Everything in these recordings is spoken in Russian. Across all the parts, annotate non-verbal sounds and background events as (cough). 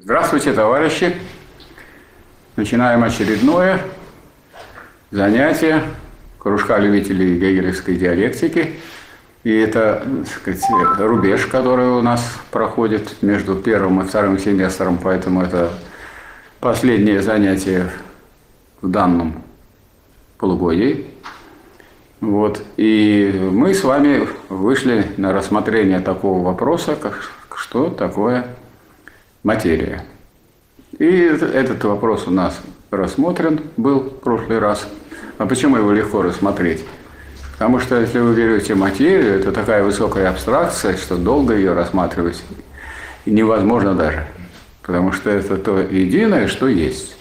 Здравствуйте, товарищи! Начинаем очередное занятие кружка любителей гегелевской диалектики. И это так сказать, рубеж, который у нас проходит между первым и вторым семестром, поэтому это последнее занятие в данном полугодии. Вот. И мы с вами вышли на рассмотрение такого вопроса, как что такое материя. И этот вопрос у нас рассмотрен был в прошлый раз. А почему его легко рассмотреть? Потому что если вы берете материю, это такая высокая абстракция, что долго ее рассматривать невозможно даже. Потому что это то единое, что есть.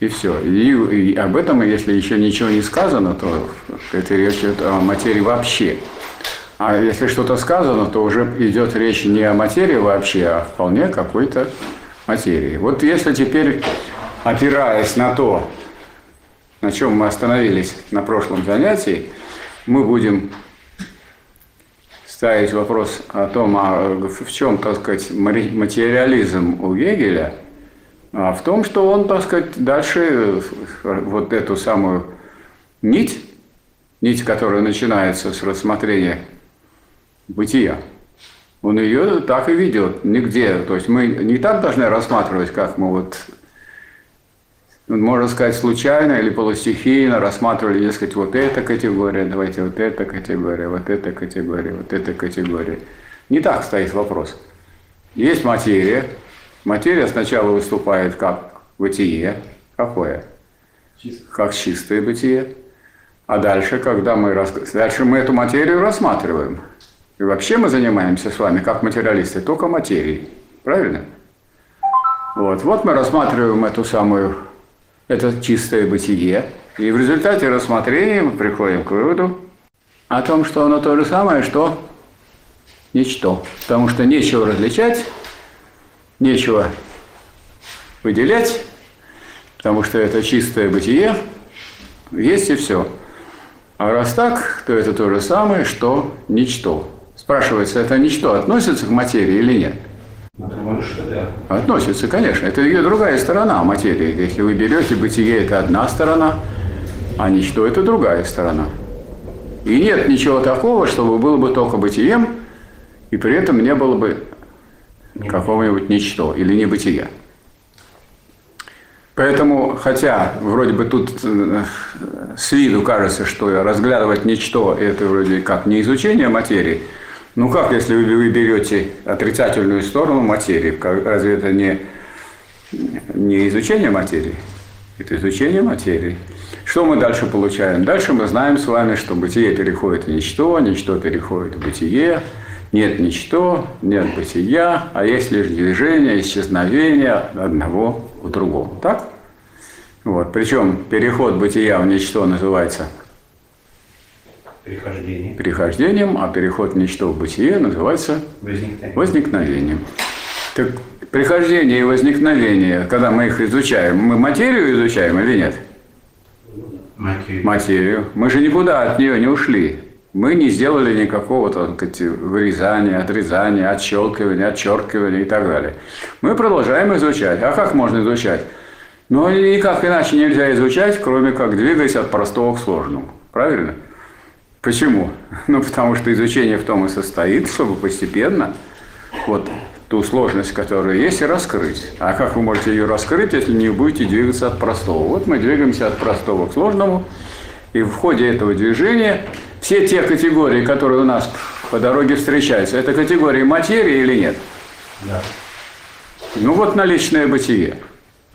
И все. И, и об этом, если еще ничего не сказано, то это речь идет о материи вообще. А если что-то сказано, то уже идет речь не о материи вообще, а вполне какой-то материи. Вот если теперь, опираясь на то, на чем мы остановились на прошлом занятии, мы будем ставить вопрос о том, а в чем, так сказать, материализм у Гегеля, а в том, что он, так сказать, дальше вот эту самую нить, нить, которая начинается с рассмотрения бытия. Он ее так и ведет, нигде. То есть мы не так должны рассматривать, как мы вот, можно сказать, случайно или полустихийно рассматривали, дескать, вот эта категория, давайте вот эта категория, вот эта категория, вот эта категория. Не так стоит вопрос. Есть материя. Материя сначала выступает как бытие. Какое? Как чистое бытие. А дальше, когда мы, дальше мы эту материю рассматриваем. И вообще мы занимаемся с вами, как материалисты, только материей. Правильно? Вот, вот мы рассматриваем эту самую, это чистое бытие. И в результате рассмотрения мы приходим к выводу о том, что оно то же самое, что ничто. Потому что нечего различать, нечего выделять, потому что это чистое бытие, есть и все. А раз так, то это то же самое, что ничто. Спрашивается, это ничто относится к материи или нет? Относится, конечно. Это ее другая сторона материи. Если вы берете бытие, это одна сторона, а ничто – это другая сторона. И нет ничего такого, чтобы было бы только бытием, и при этом не было бы какого-нибудь ничто или небытия. Поэтому, хотя вроде бы тут э, с виду кажется, что разглядывать ничто – это вроде как не изучение материи – ну как, если вы берете отрицательную сторону материи? Разве это не, не изучение материи? Это изучение материи. Что мы дальше получаем? Дальше мы знаем с вами, что бытие переходит в ничто, ничто переходит в бытие, нет ничто, нет бытия, а есть лишь движение, исчезновение одного в другом. Так? Вот. Причем переход бытия в ничто называется Прихождение. Прихождением, а переход в ничто в бытие называется возникновением. возникновением. Так прихождение и возникновение, когда мы их изучаем, мы материю изучаем или нет? Материю. Материю. Мы же никуда от нее не ушли. Мы не сделали никакого так сказать, вырезания, отрезания, отщелкивания, отчеркивания и так далее. Мы продолжаем изучать. А как можно изучать? Ну, никак иначе нельзя изучать, кроме как двигаясь от простого к сложному. Правильно? Почему? (laughs) Ну, потому что изучение в том и состоит, чтобы постепенно вот ту сложность, которая есть, и раскрыть. А как вы можете ее раскрыть, если не будете двигаться от простого? Вот мы двигаемся от простого к сложному, и в ходе этого движения все те категории, которые у нас по дороге встречаются, это категории материи или нет? Да. Ну вот наличное бытие.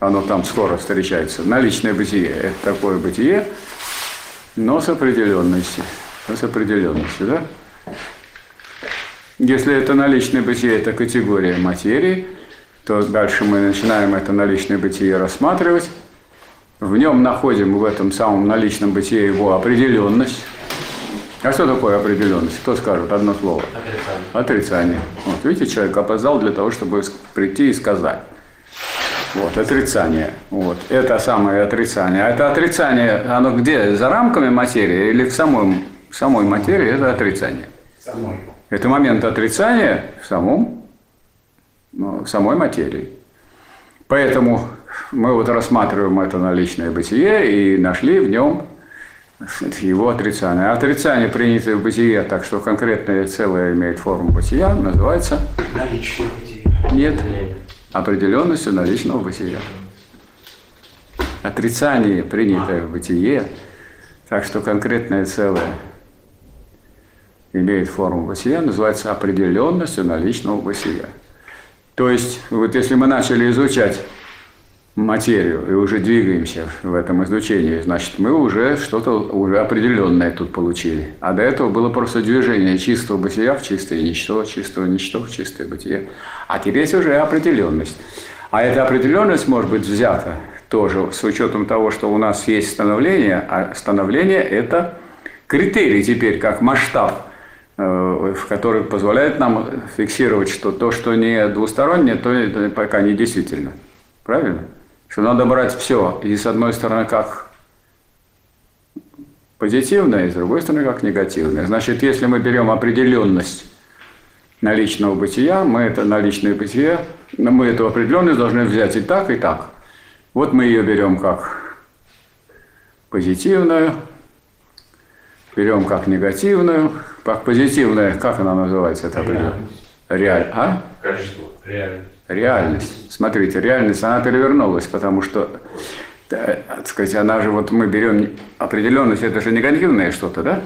Оно там скоро встречается. Наличное бытие – это такое бытие, но с определенностью с определенностью, да? Если это наличное бытие, это категория материи, то дальше мы начинаем это наличное бытие рассматривать. В нем находим в этом самом наличном бытие его определенность. А что такое определенность? Кто скажет одно слово? Отрицание. Отрицание. Вот видите, человек опоздал для того, чтобы прийти и сказать. Вот, отрицание. Вот. Это самое отрицание. А это отрицание, оно где? За рамками материи или в самом самой материи – это отрицание. Самой. Это момент отрицания в самом, ну, в самой материи. Поэтому мы вот рассматриваем это наличное бытие и нашли в нем его отрицание. Отрицание, принятое в бытие, так что конкретное целое имеет форму бытия, называется Наличие бытия. нет определенностью наличного бытия. Отрицание, принятое в бытие, так что конкретное целое имеет форму бытия, называется определенностью наличного бытия. То есть, вот если мы начали изучать материю и уже двигаемся в этом изучении, значит, мы уже что-то уже определенное тут получили. А до этого было просто движение чистого бытия в чистое ничто, чистого ничто в чистое бытие. А теперь уже определенность. А эта определенность может быть взята тоже с учетом того, что у нас есть становление, а становление – это критерий теперь, как масштаб, в который позволяет нам фиксировать, что то, что не двустороннее, то это пока не действительно. Правильно? Что надо брать все, и с одной стороны как позитивное, и с другой стороны как негативное. Значит, если мы берем определенность наличного бытия, мы это наличное бытие, мы эту определенность должны взять и так, и так. Вот мы ее берем как позитивную, берем как негативную, позитивная, как она называется, это определенность? Реаль... А? Качество. Реально. Реальность. Смотрите, реальность, она перевернулась, потому что, э, так сказать, она же, вот мы берем определенность, это же негативное что-то, да?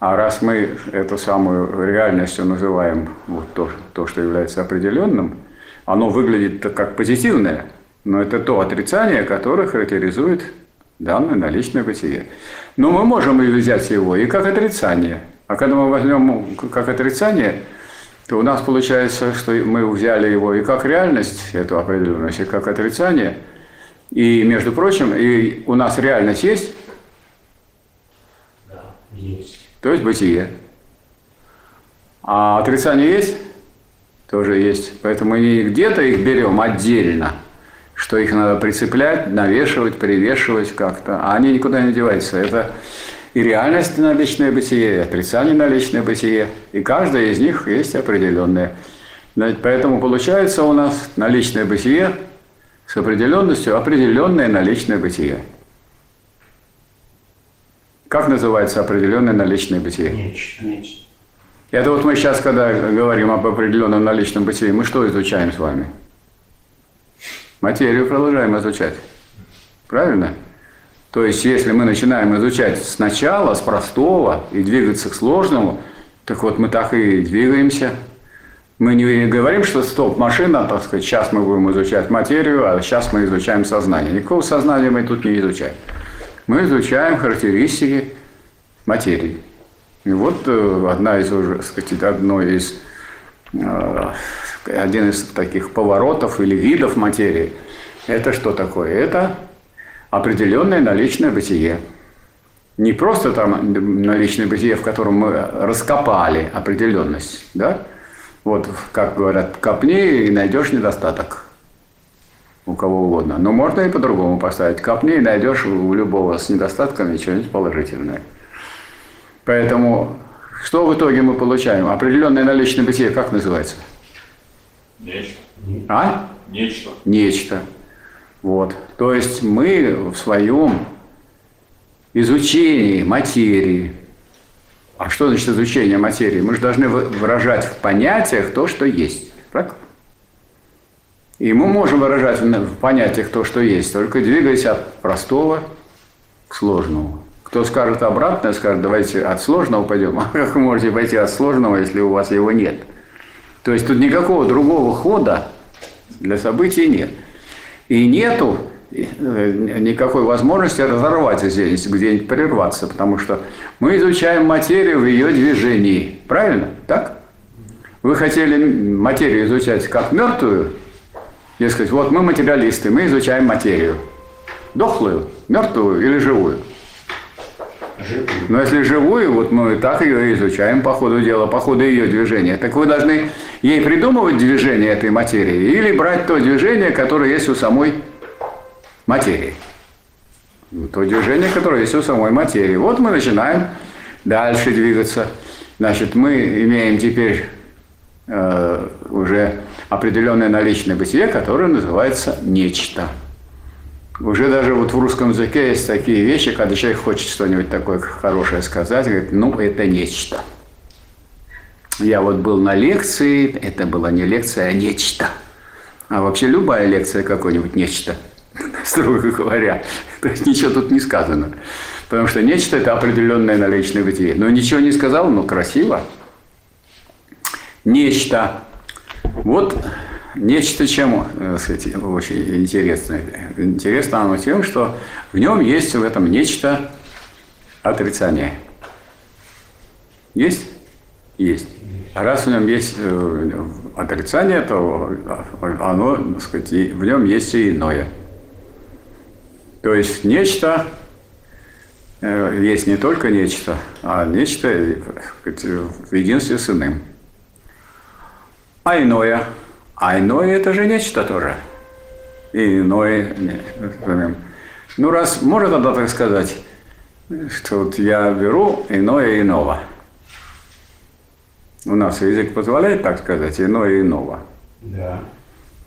А раз мы эту самую реальностью называем вот то, то, что является определенным, оно выглядит как позитивное – но это то отрицание, которое характеризует данное наличное бытие. Но мы можем и взять его и как отрицание. А когда мы возьмем как отрицание, то у нас получается, что мы взяли его и как реальность, эту определенность, и как отрицание. И, между прочим, и у нас реальность есть? Да, есть. То есть бытие. А отрицание есть? Тоже есть. Поэтому мы не где-то их берем отдельно – что их надо прицеплять, навешивать, привешивать как-то, а они никуда не деваются. Это и реальность наличное бытие, и отрицание наличное бытие, и каждая из них есть определенное. Поэтому получается у нас наличное бытие с определенностью определенное наличное бытие. Как называется определенное наличное бытие? Нечто. Нечто. Это вот мы сейчас, когда говорим об определенном наличном бытии, мы что изучаем с вами? Материю продолжаем изучать. Правильно? То есть, если мы начинаем изучать сначала, с простого, и двигаться к сложному, так вот мы так и двигаемся. Мы не говорим, что стоп, машина, так сказать, сейчас мы будем изучать материю, а сейчас мы изучаем сознание. Никакого сознания мы тут не изучаем. Мы изучаем характеристики материи. И вот э, одна из уже, сказать, одно из э, один из таких поворотов или видов материи. Это что такое? Это определенное наличное бытие. Не просто там наличное бытие, в котором мы раскопали определенность, да? Вот, как говорят, копни и найдешь недостаток у кого угодно. Но можно и по-другому поставить. Копни и найдешь у любого с недостатками что-нибудь положительное. Поэтому что в итоге мы получаем? Определенное наличное бытие как называется? Нечто. А? Нечто. Нечто. Вот. То есть мы в своем изучении материи, а что значит изучение материи? Мы же должны выражать в понятиях то, что есть. Так? И мы можем выражать в понятиях то, что есть, только двигаясь от простого к сложному. Кто скажет обратно, скажет, давайте от сложного пойдем. А (laughs) как вы можете пойти от сложного, если у вас его нет? То есть тут никакого другого хода для событий нет. И нету э, никакой возможности разорвать здесь, где-нибудь прерваться, потому что мы изучаем материю в ее движении. Правильно? Так? Вы хотели материю изучать как мертвую? Дескать, вот мы материалисты, мы изучаем материю. Дохлую, мертвую или живую? Но если живую, вот мы так ее изучаем по ходу дела, по ходу ее движения. Так вы должны ей придумывать движение этой материи или брать то движение, которое есть у самой материи. То движение, которое есть у самой материи. Вот мы начинаем дальше двигаться. Значит, мы имеем теперь э, уже определенное наличное бытие, которое называется нечто. Уже даже вот в русском языке есть такие вещи, когда человек хочет что-нибудь такое хорошее сказать, говорит, ну, это нечто. Я вот был на лекции, это была не лекция, а нечто. А вообще любая лекция какое-нибудь нечто, (laughs) строго говоря. То есть ничего тут не сказано. Потому что нечто – это определенное наличное бытие. Но ничего не сказал, но красиво. Нечто. Вот нечто чем э, сказать, очень интересно. Интересно оно тем, что в нем есть в этом нечто отрицание. Есть? Есть. А раз в нем есть э, отрицание, то оно, так сказать, в нем есть и иное. То есть нечто э, есть не только нечто, а нечто в единстве с иным. А иное. А иное это же нечто тоже. И иное. Ну, раз можно тогда так сказать, что вот я беру иное иного – у нас язык позволяет так сказать, иное иного. Да.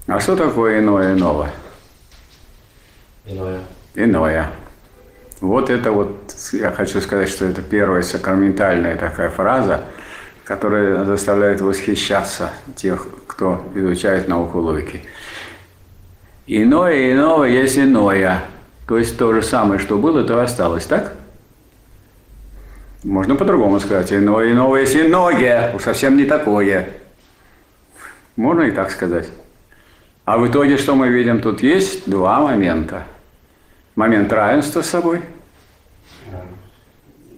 А что такое иное иного? Иное. Иное. Вот это вот, я хочу сказать, что это первая сакраментальная такая фраза, которая заставляет восхищаться тех, кто изучает науку логики. Иное иного есть иное. То есть то же самое, что было, то осталось, так? Можно по-другому сказать. Иное, иное есть иное, уж совсем не такое. Можно и так сказать. А в итоге что мы видим? Тут есть два момента. Момент равенства с собой.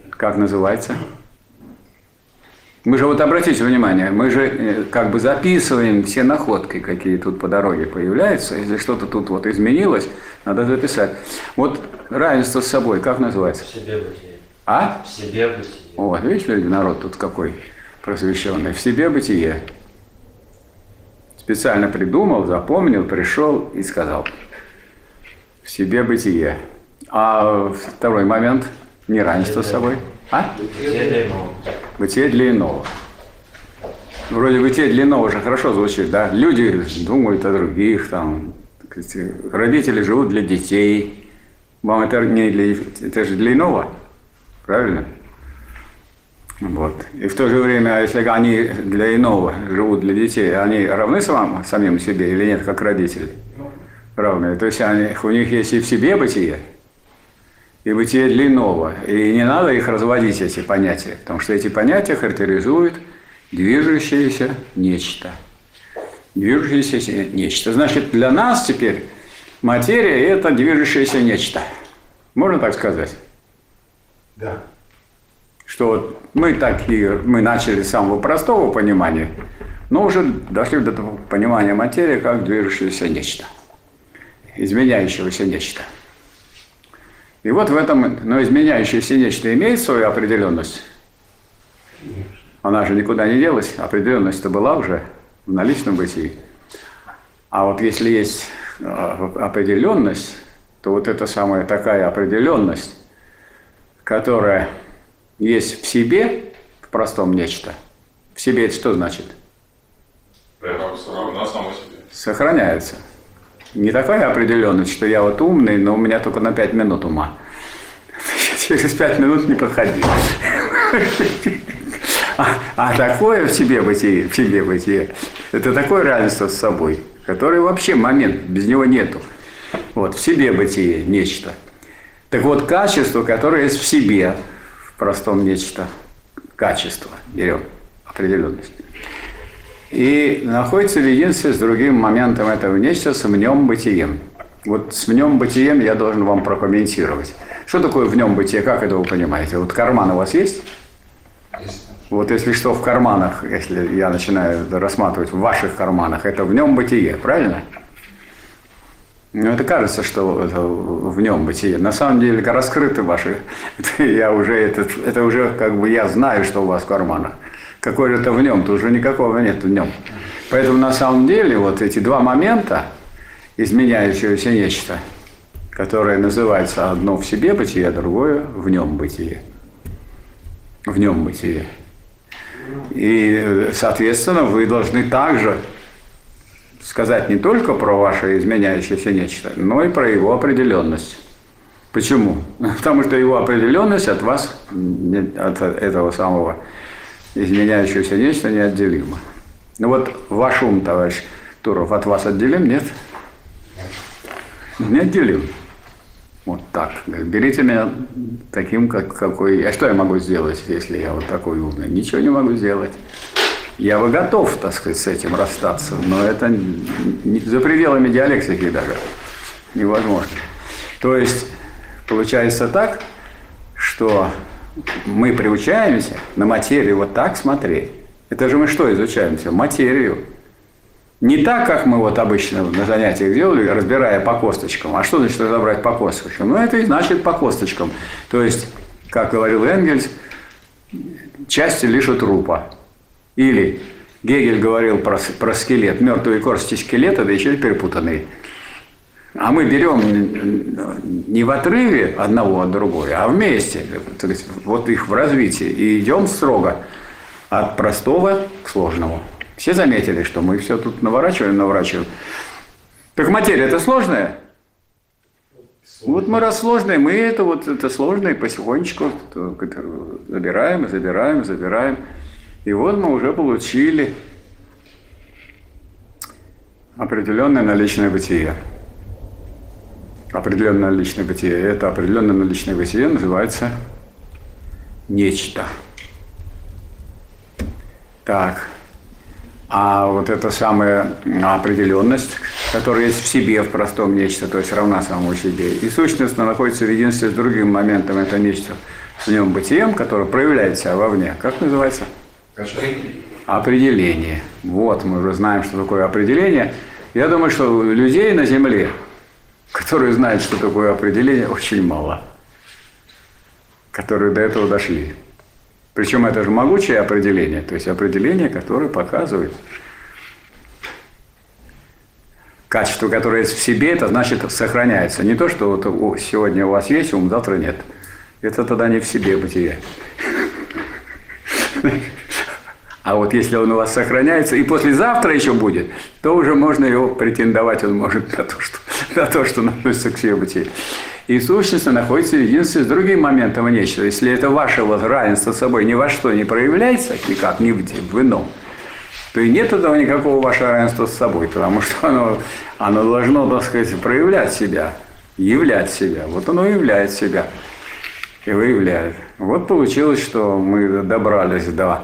Как называется? Мы же вот обратите внимание, мы же э, как бы записываем все находки, какие тут по дороге появляются. Если что-то тут вот изменилось, надо записать. Вот равенство с собой, как называется? Себе бытие. А? В себе бытие. Вот, видишь, люди, народ тут какой просвещенный. В себе бытие. Специально придумал, запомнил, пришел и сказал. В себе бытие. А второй момент – неравенство с собой. А? Бытие для иного. Бытие для иного. Вроде бытие для иного же хорошо звучит, да? Люди думают о других, там, родители живут для детей. Вам это не для, это же для иного. Правильно? Вот. И в то же время, если они для иного живут для детей, они равны самым, самим себе или нет, как родители? Равны. То есть они, у них есть и в себе бытие, и бытие для иного. И не надо их разводить, эти понятия, потому что эти понятия характеризуют движущееся нечто. Движущееся нечто. Значит, для нас теперь материя – это движущееся нечто. Можно так сказать? Да. Что вот мы такие, мы начали с самого простого понимания, но уже дошли до того понимания материи как движущееся нечто, изменяющегося нечто. И вот в этом, но изменяющееся нечто имеет свою определенность. Она же никуда не делась, определенность-то была уже в наличном бытии. А вот если есть а, определенность, то вот эта самая такая определенность, которая есть в себе, в простом нечто, в себе это что значит? равна сама себе. Сохраняется. Не такая определенность, что я вот умный, но у меня только на пять минут ума. Через пять минут не подходи. А, а такое в себе бытие, в себе бытие, это такое равенство с собой, которое вообще момент, без него нету. Вот, в себе бытие нечто – так вот, качество, которое есть в себе, в простом нечто, качество, берем определенность. И находится в единстве с другим моментом этого нечто, с в нем бытием. Вот с в нем бытием я должен вам прокомментировать. Что такое в нем бытие, как это вы понимаете? Вот карман у вас есть? Вот если что в карманах, если я начинаю рассматривать в ваших карманах, это в нем бытие, правильно? Ну, это кажется, что это в нем бытие. На самом деле, раскрыты ваши. (laughs) Я уже, это, это уже как бы я знаю, что у вас в карманах. Какой же это в нем, то уже никакого нет в нем. Поэтому на самом деле вот эти два момента, изменяющегося нечто, которое называется одно в себе бытие, а другое в нем бытие. В нем бытие. И, соответственно, вы должны также сказать не только про ваше изменяющееся нечто, но и про его определенность. Почему? (laughs) Потому что его определенность от вас, от этого самого изменяющегося нечто неотделима. Ну вот ваш ум, товарищ Туров, от вас отделим? Нет? Неотделим. Вот так. Берите меня таким, как, какой... А что я могу сделать, если я вот такой умный? Ничего не могу сделать. Я бы готов, так сказать, с этим расстаться, но это за пределами диалектики даже невозможно. То есть получается так, что мы приучаемся на материю вот так смотреть. Это же мы что изучаемся? Материю. Не так, как мы вот обычно на занятиях делали, разбирая по косточкам. А что значит разобрать по косточкам? Ну, это и значит по косточкам. То есть, как говорил Энгельс, части лишь трупа. Или Гегель говорил про, про скелет, мертвые кости скелета, да еще и перепутанные. А мы берем не в отрыве одного от другого, а вместе, то есть вот их в развитии, и идем строго от простого к сложному. Все заметили, что мы все тут наворачиваем, наворачиваем. Так материя это сложная? Вот мы раз сложные, мы это вот это сложное потихонечку забираем, забираем, забираем. И вот мы уже получили определенное наличное бытие. Определенное наличное бытие. Это определенное наличное бытие называется нечто. Так, а вот эта самая определенность, которая есть в себе, в простом нечто, то есть равна самому себе, и сущностно находится в единстве с другим моментом, это нечто с нем бытием, которое проявляет себя вовне. Как называется? Определение. Вот, мы уже знаем, что такое определение. Я думаю, что людей на Земле, которые знают, что такое определение, очень мало. Которые до этого дошли. Причем это же могучее определение, то есть определение, которое показывает качество, которое в себе, это значит сохраняется. Не то, что вот сегодня у вас есть ум, завтра нет. Это тогда не в себе бытие. А вот если он у вас сохраняется и послезавтра еще будет, то уже можно его претендовать, он может на то, что, (laughs) на то, что относится к себе бытие и сущностно находится в единстве с другим моментом нечто. Если это ваше вот равенство с собой ни во что не проявляется, никак, ни в, в ином, то и нет этого никакого вашего равенства с собой, потому что оно, оно должно, так сказать, проявлять себя, являть себя. Вот оно являет себя и выявляет. Вот получилось, что мы добрались до,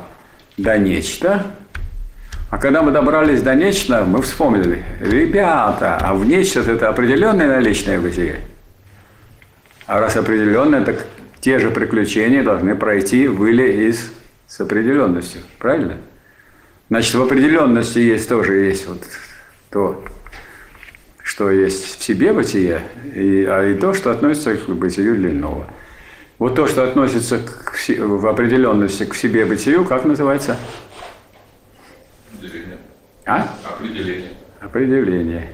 до нечто, а когда мы добрались до нечто, мы вспомнили, ребята, а в нечто это определенное наличное бытие. А раз определенное, так те же приключения должны пройти были из с определенностью. Правильно? Значит, в определенности есть тоже есть вот то, что есть в себе бытие, и, а и то, что относится к бытию для иного. Вот то, что относится к, в определенности к себе бытию, как называется? Определение. А? Определение. Определение.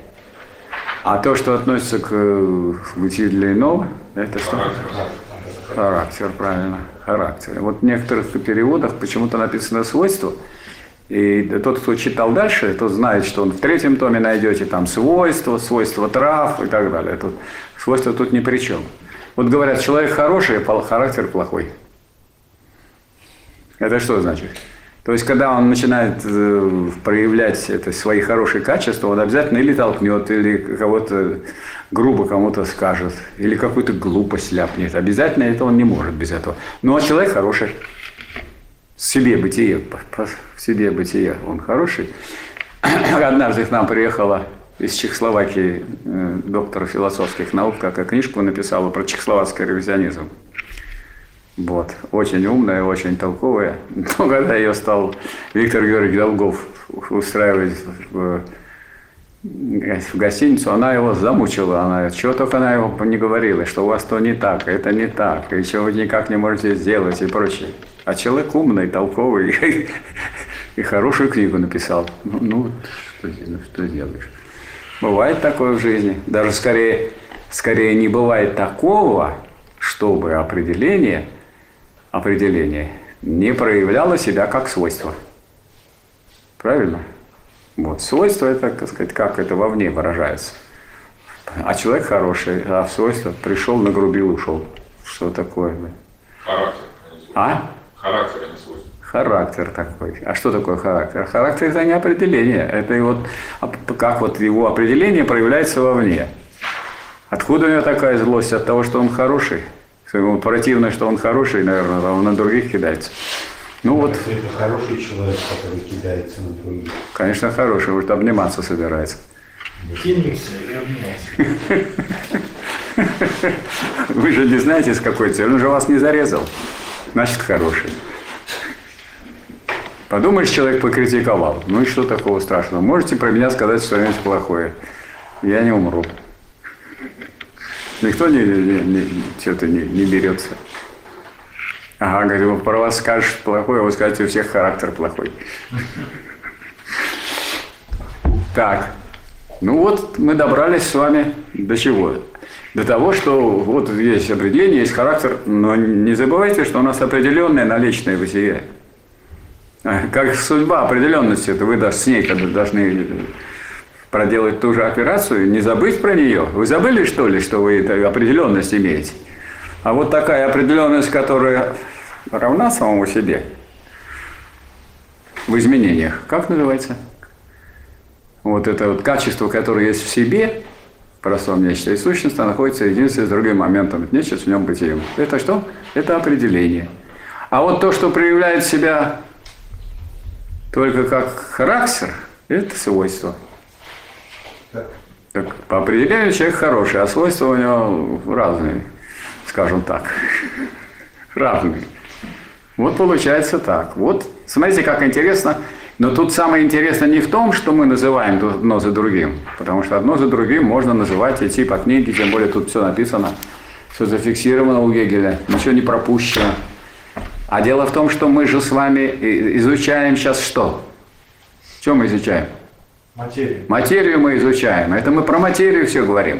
А то, что относится к бытию для иного, это что? Характер. Характер, правильно. Характер. Вот в некоторых переводах почему-то написано свойство. И тот, кто читал дальше, тот знает, что он в третьем томе найдете там свойства, свойства трав и так далее. Тут, свойства тут ни при чем. Вот говорят, человек хороший, а характер плохой. Это что значит? То есть, когда он начинает э, проявлять это, свои хорошие качества, он обязательно или толкнет, или кого-то грубо кому-то скажет, или какую-то глупость ляпнет. Обязательно это он не может без этого. Ну, а человек хороший. В себе бытие, в себе бытие он хороший. (clears throat) Однажды к нам приехала из Чехословакии э, доктор философских наук, как книжку написала про чехословацкий ревизионизм. Вот. Очень умная, очень толковая. (laughs) Но когда ее стал Виктор Георгиевич Долгов устраивать в, в гостиницу, она его замучила. Она, чего только она его не говорила, что у вас то не так, это не так, и чего вы никак не можете сделать и прочее. А человек умный, толковый (laughs) и, хорошую книгу написал. Ну, ну что, ну, что делаешь? Бывает такое в жизни. Даже скорее, скорее не бывает такого, чтобы определение – определение не проявляло себя как свойство. Правильно? Вот. Свойство это, так сказать, как это вовне выражается. А человек хороший, а в свойство пришел, нагрубил, ушел. Что такое? Характер. а? Характер, а не свойство. Характер такой. А что такое характер? Характер это не определение. Это вот оп- как вот его определение проявляется вовне. Откуда у него такая злость? От того, что он хороший. Ему противно, что он хороший, наверное, а он на других кидается. Ну вот, Если это хороший человек, который кидается на других. конечно, хороший, вот обниматься собирается. И. (laughs) Вы же не знаете, с какой целью. Он же вас не зарезал. Значит, хороший. Подумаешь, человек покритиковал. Ну и что такого страшного? Можете про меня сказать что-нибудь плохое. Я не умру. Никто не, не- не- что-то не, не берется. Ага, говорит, вот про вас скажешь плохое, вы скажете, у всех характер плохой. Так, ну вот мы добрались с вами до чего? До того, что вот есть определение, есть характер, но не забывайте, что у нас определенное наличное бытие. А, Как судьба определенности, это вы даже с ней когда должны проделать ту же операцию, не забыть про нее. Вы забыли, что ли, что вы определенность имеете? А вот такая определенность, которая равна самому себе в изменениях, как называется? Вот это вот качество, которое есть в себе, в простом нечто, и сущность находится единственным с другим моментом, нечто в нем бытием. Это что? Это определение. А вот то, что проявляет себя только как характер, это свойство. Так. По определению человек хороший, а свойства у него разные, скажем так. (laughs) Разные. Вот получается так. Вот смотрите, как интересно. Но тут самое интересное не в том, что мы называем одно за другим. Потому что одно за другим можно называть, идти по книге, тем более тут все написано, все зафиксировано у Гегеля, ничего не пропущено. А дело в том, что мы же с вами изучаем сейчас что? Что мы изучаем? Материя. Материю мы изучаем. Это мы про материю все говорим.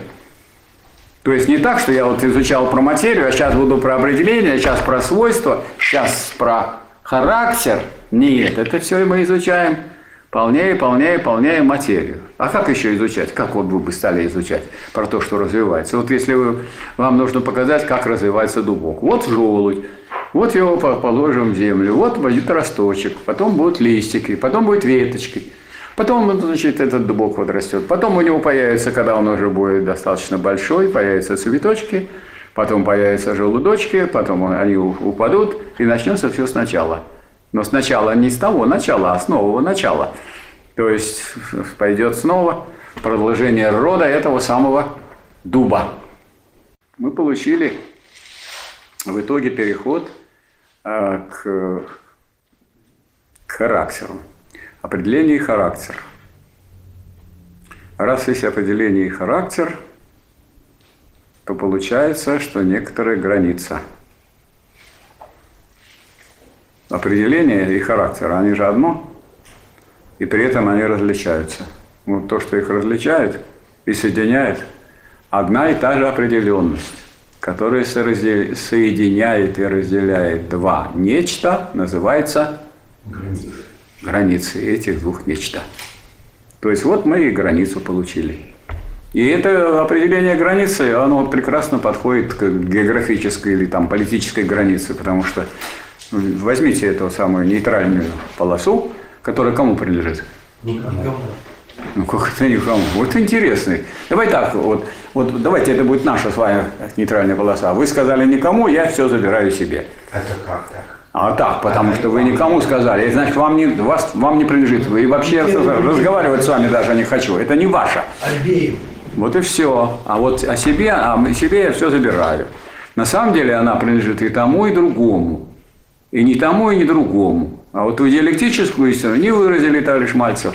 То есть не так, что я вот изучал про материю, а сейчас буду про определение, сейчас про свойства, сейчас про характер. Нет, это все мы изучаем полнее, полнее, полнее материю. А как еще изучать? Как вот вы бы стали изучать про то, что развивается? Вот если вы, вам нужно показать, как развивается дубок. Вот желудь, вот его по- положим в землю, вот будет росточек, потом будут листики, потом будет веточки. Потом, значит, этот дубок вот растет. Потом у него появится, когда он уже будет достаточно большой, появятся цветочки, потом появятся желудочки, потом они упадут, и начнется все сначала. Но сначала не с того начала, а с нового начала. То есть пойдет снова продолжение рода этого самого дуба. Мы получили в итоге переход э, к, к характеру. Определение и характер. Раз есть определение и характер, то получается, что некоторая граница. Определение и характер, они же одно, и при этом они различаются. Вот то, что их различает и соединяет, одна и та же определенность, которая соединяет и разделяет два нечто, называется Границы. этих двух нечто. То есть вот мы и границу получили. И это определение границы, оно прекрасно подходит к географической или там политической границе, потому что м, возьмите эту самую нейтральную полосу, которая кому принадлежит? Никому. Ну как это никому? Вот интересный. Давай так, вот, вот давайте это будет наша с вами нейтральная полоса. Вы сказали никому, я все забираю себе. Это как так? А так, потому что вы никому сказали, и значит вам не, вас, вам не принадлежит. Вы вообще разговаривать с вами даже не хочу. Это не ваше. Обеим. Вот и все. А вот о себе, а мы- себе я все забираю. На самом деле она принадлежит и тому, и другому. И не тому, и не другому. А вот диалектическую истину не выразили, товарищ Мальцев.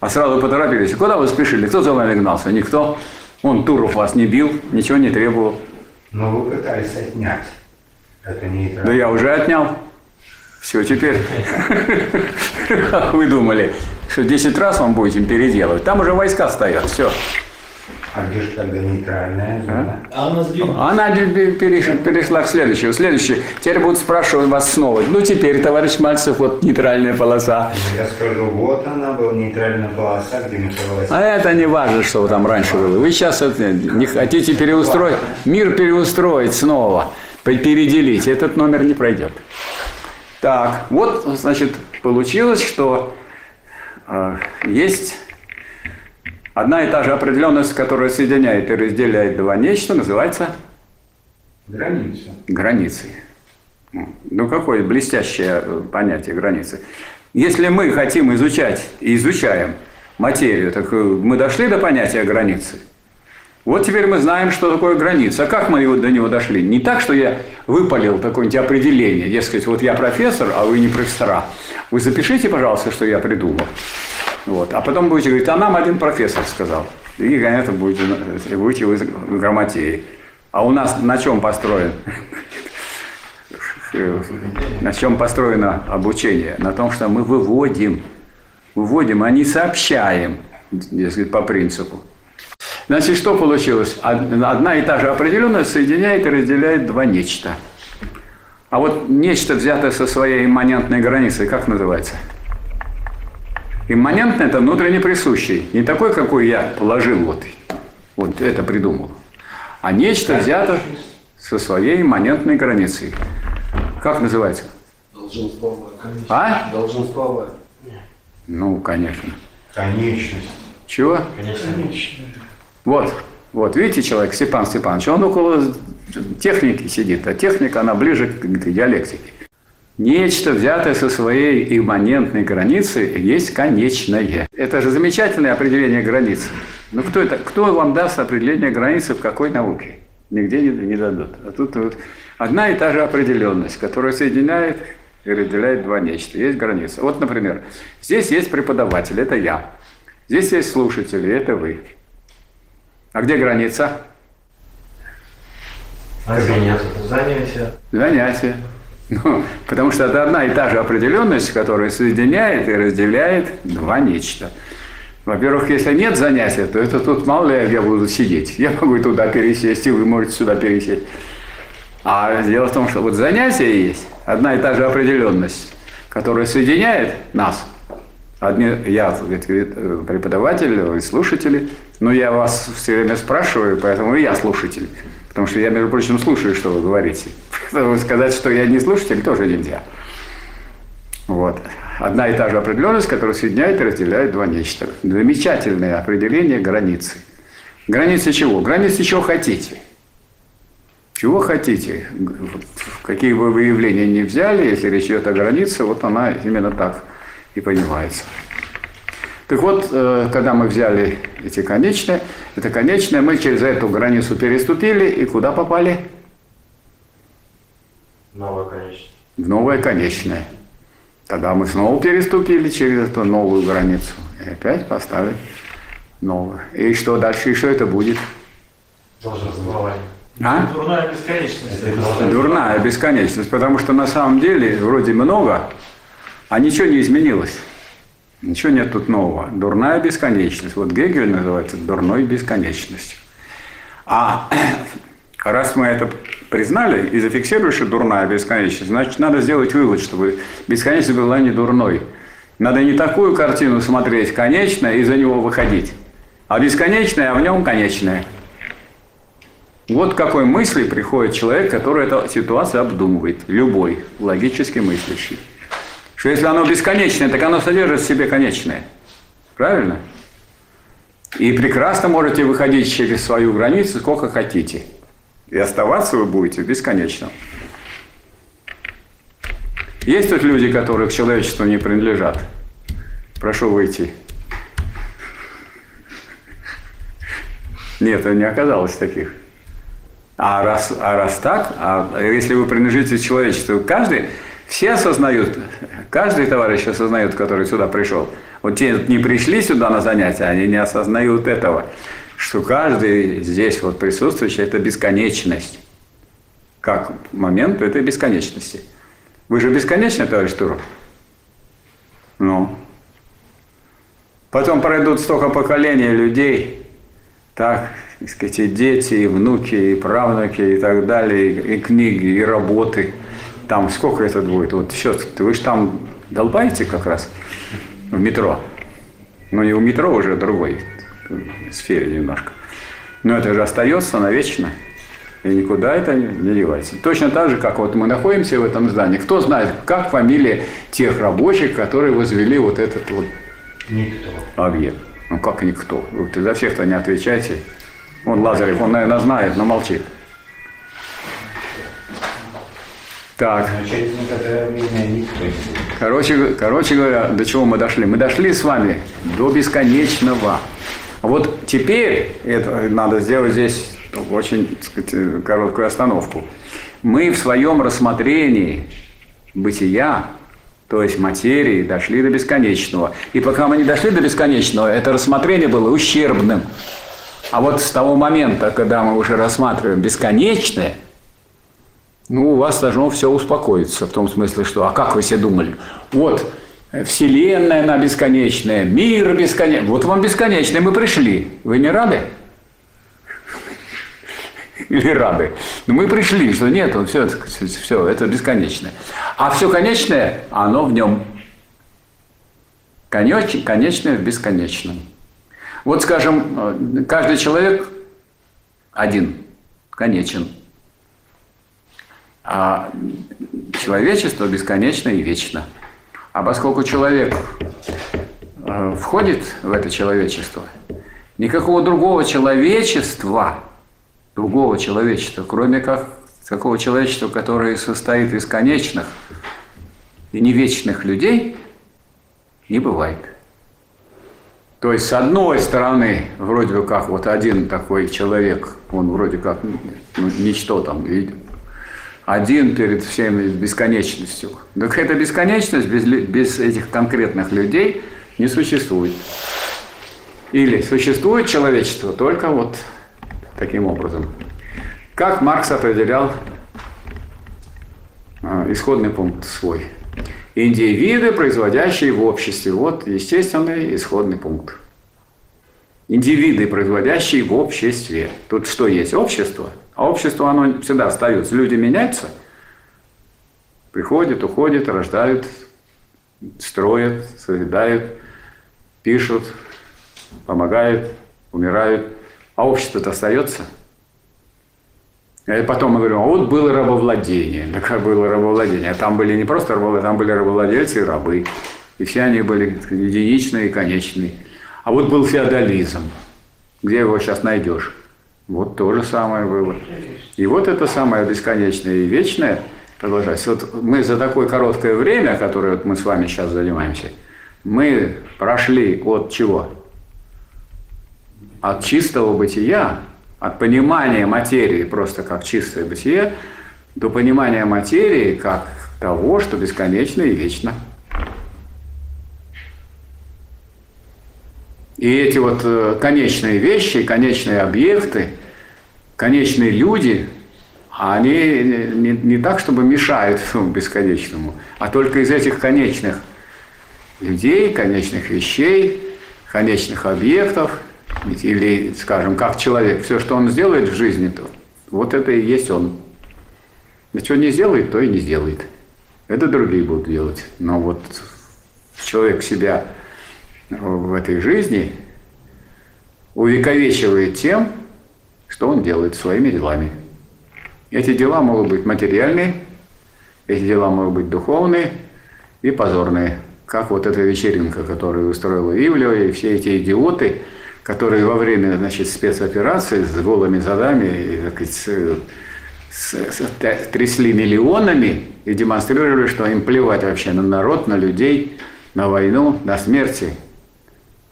А сразу поторопились. Куда вы спешили? Кто за вами гнался? Никто. Он Туров вас не бил, ничего не требовал. Но вы пытались отнять. Это не Да я уже отнял. Все, теперь, (laughs) как вы думали, что 10 раз вам будете переделывать? Там уже войска стоят, все. А где же тогда нейтральная зона? А она сдвинулась. Она пере- переш- перешла к следующему. Следующий. Теперь будут спрашивать вас снова. Ну, теперь, товарищ Мальцев, вот нейтральная полоса. Я скажу, вот она была нейтральная полоса, где Михаил А это не важно, что там раньше было. Вы сейчас это не хотите переустроить, мир переустроить снова, пе- переделить. Этот номер не пройдет. Так, вот, значит, получилось, что э, есть одна и та же определенность, которая соединяет и разделяет два нечто, называется Граница. границей. Ну, какое блестящее э, понятие границы. Если мы хотим изучать и изучаем материю, так э, мы дошли до понятия границы. Вот теперь мы знаем, что такое граница. А как мы его- до него дошли? Не так, что я выпалил такое-нибудь определение. Дескать, вот я профессор, а вы не профессора. Вы запишите, пожалуйста, что я придумал. Вот. А потом будете говорить, а нам один профессор сказал. И, конечно, будете, э, будете вы грамотеей. А у нас на чем построен? На чем построено обучение? На том, что мы выводим, выводим, а не сообщаем, если по принципу. Значит, что получилось? Од- Одна и та же определенность соединяет и разделяет два нечто. А вот нечто, взятое со своей имманентной границей, как называется? Имманентный – это внутренне присущий. Не такой, какой я положил, вот, вот это придумал. А нечто взято со своей имманентной границей. Как называется? Долженствовое. А? Долженствовое. Ну, конечно. Конечность. Чего? Конечно. Вот, вот, видите, человек, Степан Степанович, он около техники сидит, а техника, она ближе к диалектике. Нечто, взятое со своей имманентной границы, есть конечное. Это же замечательное определение границы. Ну, кто это? Кто вам даст определение границы в какой науке? Нигде не, не дадут. А тут вот одна и та же определенность, которая соединяет и разделяет два нечто. Есть граница. Вот, например, здесь есть преподаватель, это я. Здесь есть слушатели, это вы. А где граница? А занятия? Занятия. Занятие. Ну, потому что это одна и та же определенность, которая соединяет и разделяет два нечто. Во-первых, если нет занятия, то это тут мало ли я буду сидеть. Я могу туда пересесть, и вы можете сюда пересесть. А дело в том, что вот занятие есть, одна и та же определенность, которая соединяет нас. Одни, я преподаватель, вы слушатели, но я вас все время спрашиваю, поэтому и я слушатель. Потому что я, между прочим, слушаю, что вы говорите. Поэтому сказать, что я не слушатель, тоже нельзя. Вот. Одна и та же определенность, которая соединяет и разделяет два нечто. Замечательное определение границы. Границы чего? Границы чего хотите. Чего хотите? Какие бы вы явления не взяли, если речь идет о границе, вот она именно так и понимается. Так вот, э, когда мы взяли эти конечные, это конечное, мы через эту границу переступили и куда попали? Новое, конечно. В новое конечное. Тогда мы снова переступили через эту новую границу и опять поставили новую. И что дальше, и что это будет? Долженствование. А? Дурная бесконечность. Дурная бесконечность, потому что на самом деле вроде много, а ничего не изменилось. Ничего нет тут нового. Дурная бесконечность. Вот Гегель называется дурной бесконечностью. А (clears throat) раз мы это признали и зафиксировали, что дурная бесконечность, значит, надо сделать вывод, чтобы бесконечность была не дурной. Надо не такую картину смотреть, конечное, и за него выходить, а бесконечное, а в нем конечное. Вот к какой мысли приходит человек, который эту ситуацию обдумывает, любой логически мыслящий. Что если оно бесконечное, так оно содержит в себе конечное. Правильно? И прекрасно можете выходить через свою границу сколько хотите. И оставаться вы будете бесконечно. Есть тут люди, которые к человечеству не принадлежат? Прошу выйти. Нет, не оказалось таких. А раз, а раз так, а если вы принадлежите человечеству, каждый, все осознают, каждый товарищ осознает, который сюда пришел. Вот те не пришли сюда на занятия, они не осознают этого, что каждый здесь вот присутствующий – это бесконечность. Как момент этой бесконечности. Вы же бесконечны, товарищ Туров? Ну. Потом пройдут столько поколений людей, Так, так сказать, и дети, и внуки, и правнуки, и так далее, и, и книги, и работы. Там сколько это будет? Вот сейчас, вы же там долбаете как раз в метро. Ну, не у метро уже, другой сфере немножко. Но это же остается навечно. И никуда это не девается. Точно так же, как вот мы находимся в этом здании. Кто знает, как фамилия тех рабочих, которые возвели вот этот вот Никто. объект? Ну как никто? Вы за всех-то не отвечайте. Он Лазарев, он, наверное, знает, но молчит. Так. Короче, короче говоря, до чего мы дошли? Мы дошли с вами до бесконечного. А Вот теперь, это надо сделать здесь очень так сказать, короткую остановку. Мы в своем рассмотрении бытия, то есть материи, дошли до бесконечного. И пока мы не дошли до бесконечного, это рассмотрение было ущербным. А вот с того момента, когда мы уже рассматриваем бесконечное, ну, у вас должно все успокоиться, в том смысле, что, а как вы себе думали? Вот, э, Вселенная, она бесконечная, мир бесконечный. Вот вам бесконечный, мы пришли. Вы не рады? Или рады? Но мы пришли, что нет, вот все, все, это бесконечное. А все конечное, оно в нем. Конеч, конечное в бесконечном. Вот, скажем, э, каждый человек один, конечен. А человечество бесконечно и вечно. А поскольку человек э, входит в это человечество, никакого другого человечества, другого человечества, кроме как такого человечества, которое состоит из конечных и не вечных людей, не бывает. То есть, с одной стороны, вроде бы как вот один такой человек, он вроде как ну, ничто там, один перед всеми бесконечностью. Так эта бесконечность без, без этих конкретных людей не существует. Или существует человечество только вот таким образом. Как Маркс определял э, исходный пункт свой? Индивиды, производящие в обществе. Вот естественный исходный пункт. Индивиды, производящие в обществе. Тут что есть? Общество. А общество, оно всегда остается. Люди меняются. Приходят, уходят, рождают, строят, созидают, пишут, помогают, умирают. А общество-то остается. И потом мы говорим, а вот было рабовладение. Так как было рабовладение? А там были не просто рабовладельцы, там были рабовладельцы и рабы. И все они были единичные и конечные. А вот был феодализм. Где его сейчас найдешь? Вот то же самое было. И вот это самое бесконечное и вечное продолжается. Вот мы за такое короткое время, которое вот мы с вами сейчас занимаемся, мы прошли от чего? От чистого бытия, от понимания материи просто как чистое бытие, до понимания материи как того, что бесконечно и вечно. И эти вот э, конечные вещи, конечные объекты, конечные люди, они не, не так, чтобы мешают бесконечному, а только из этих конечных людей, конечных вещей, конечных объектов, или, скажем, как человек, все, что он сделает в жизни, то вот это и есть он. А что не сделает, то и не сделает. Это другие будут делать. Но вот человек себя в этой жизни увековечивает тем, что он делает своими делами. Эти дела могут быть материальные, эти дела могут быть духовные и позорные. Как вот эта вечеринка, которую устроила Ивлева, и все эти идиоты, которые во время значит, спецоперации с голыми задами так сказать, с, с, трясли миллионами и демонстрировали, что им плевать вообще на народ, на людей, на войну, на смерти.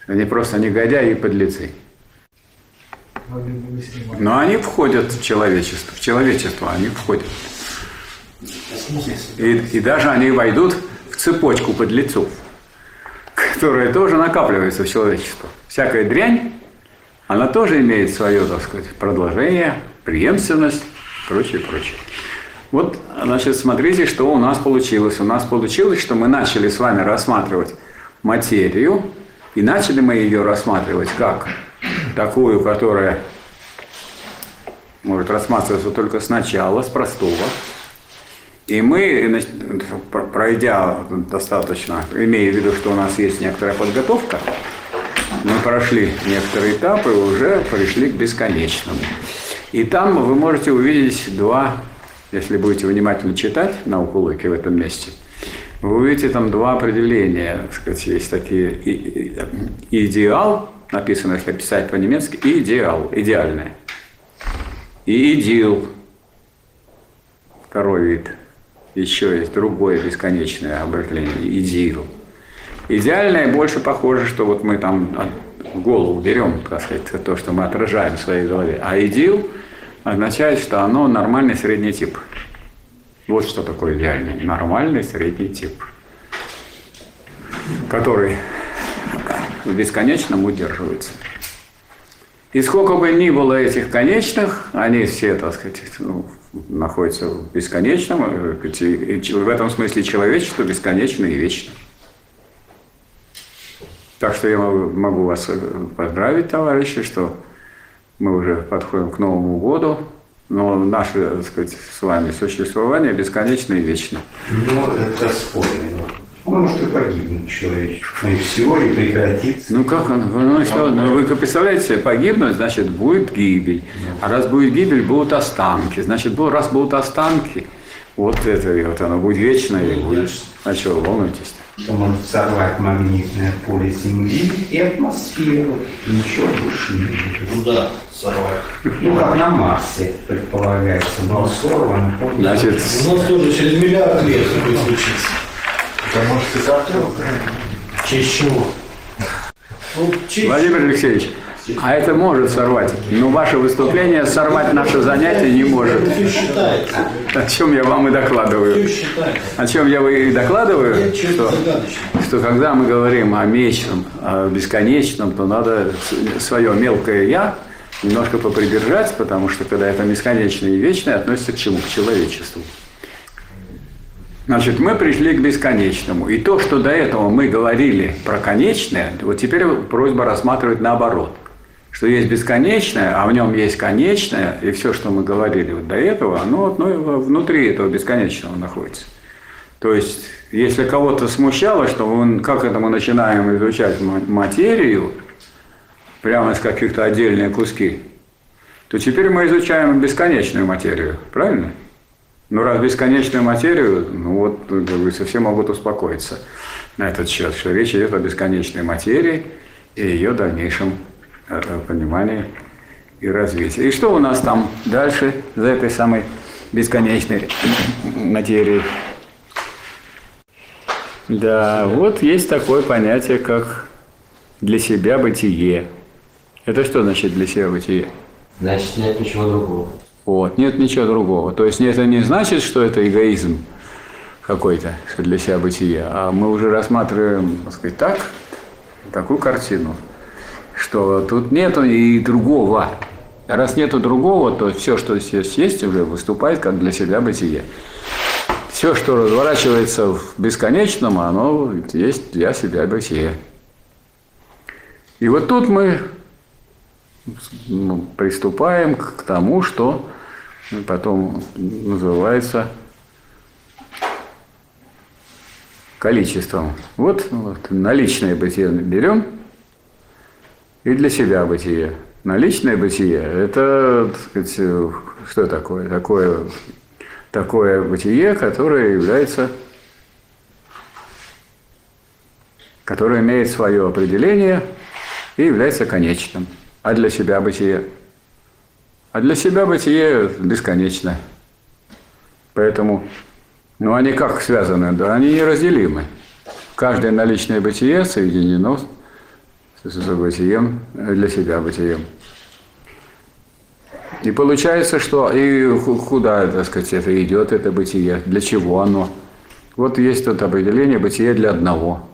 Они просто негодяи и подлецы. Но они входят в человечество. В человечество они входят. И, и даже они войдут в цепочку подлецов, которая тоже накапливается в человечество. Всякая дрянь, она тоже имеет свое, так сказать, продолжение, преемственность, прочее, прочее. Вот, значит, смотрите, что у нас получилось. У нас получилось, что мы начали с вами рассматривать материю, и начали мы ее рассматривать как такую, которая может рассматриваться только сначала, с простого. И мы, пройдя достаточно, имея в виду, что у нас есть некоторая подготовка, мы прошли некоторые этапы и уже пришли к бесконечному. И там вы можете увидеть два, если будете внимательно читать науку логики в этом месте, вы увидите там два определения, так сказать, есть такие идеал, написано, если писать по-немецки, и идеал, идеальное. И идил, второй вид. Еще есть другое бесконечное определение, идил. Идеальное больше похоже, что вот мы там голову берем, так сказать, то, что мы отражаем в своей голове. А идил означает, что оно нормальный средний тип. Вот что такое идеальный. Нормальный средний тип, который в бесконечном удерживается. И сколько бы ни было этих конечных, они все, так сказать, ну, находятся в бесконечном, э, в этом смысле человечество бесконечно и вечно. Так что я могу вас э, поздравить, товарищи, что мы уже подходим к Новому году, но наше, так сказать, с вами существование бесконечно и вечно. Ну, это спорно. Он может и погибнуть человечество. И все, и прекратится. Ну как он? Ну, что, ну, вы представляете себе, погибнуть, значит, будет гибель. А раз будет гибель, будут останки. Значит, раз будут останки, вот это вот оно будет вечно и будет. А что, волнуйтесь? Что может взорвать магнитное поле Земли и атмосферу. Ничего больше не будет. Куда сорвать? Ну, как на Марсе, предполагается, был сорван. Значит, У нас тоже через миллиард лет будет случиться. Это может и завтра. Честь чего? Ну, честь Владимир Алексеевич, а это может сорвать. Но ваше выступление сорвать наше занятие не может. О чем я вам и докладываю. О чем я и докладываю, что, что когда мы говорим о вечном, о бесконечном, то надо свое мелкое «я» немножко попридержать, потому что когда это бесконечное и вечное, относится к чему? К человечеству. Значит, мы пришли к бесконечному. И то, что до этого мы говорили про конечное, вот теперь просьба рассматривать наоборот. Что есть бесконечное, а в нем есть конечное, и все, что мы говорили вот до этого, оно ну, внутри этого бесконечного находится. То есть, если кого-то смущало, что он, как это мы начинаем изучать ма- материю, прямо из каких-то отдельных куски, то теперь мы изучаем бесконечную материю, правильно? Ну, раз бесконечную материю, ну вот, как говорится, могут успокоиться на этот счет, что речь идет о бесконечной материи и ее дальнейшем понимании и развитии. И что у нас там дальше за этой самой бесконечной (coughs) материей? Да, вот есть такое понятие, как для себя бытие. Это что значит для себя бытие? Значит, нет ничего другого. Вот, нет ничего другого. То есть это не значит, что это эгоизм какой-то, что для себя бытие, а мы уже рассматриваем, так сказать, так, такую картину, что тут нету и другого. Раз нету другого, то все, что здесь есть, уже выступает как для себя бытие. Все, что разворачивается в бесконечном, оно есть для себя бытие. И вот тут мы ну, приступаем к тому, что потом называется количеством. Вот, вот наличное бытие берем и для себя бытие. Наличное бытие – это, так сказать, что такое? Такое, такое бытие, которое является, которое имеет свое определение и является конечным. А для себя бытие? А для себя бытие бесконечно. Поэтому, ну они как связаны? Да они неразделимы. Каждое наличное бытие соединено с бытием, для себя бытием. И получается, что и куда, так сказать, это идет, это бытие, для чего оно. Вот есть тут определение бытия для одного.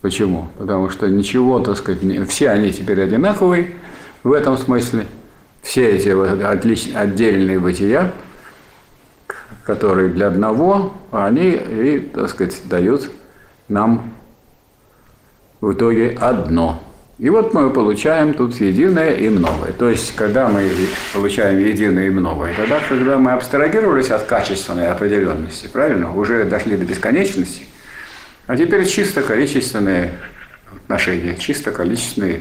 Почему? Потому что ничего, так сказать, не, все они теперь одинаковые в этом смысле. Все эти вот отлич, отдельные бытия, которые для одного, они и, так сказать, дают нам в итоге одно. И вот мы получаем тут единое и многое. То есть, когда мы получаем единое и многое, тогда, когда мы абстрагировались от качественной определенности, правильно, уже дошли до бесконечности, а теперь чисто количественные отношения, чисто количественные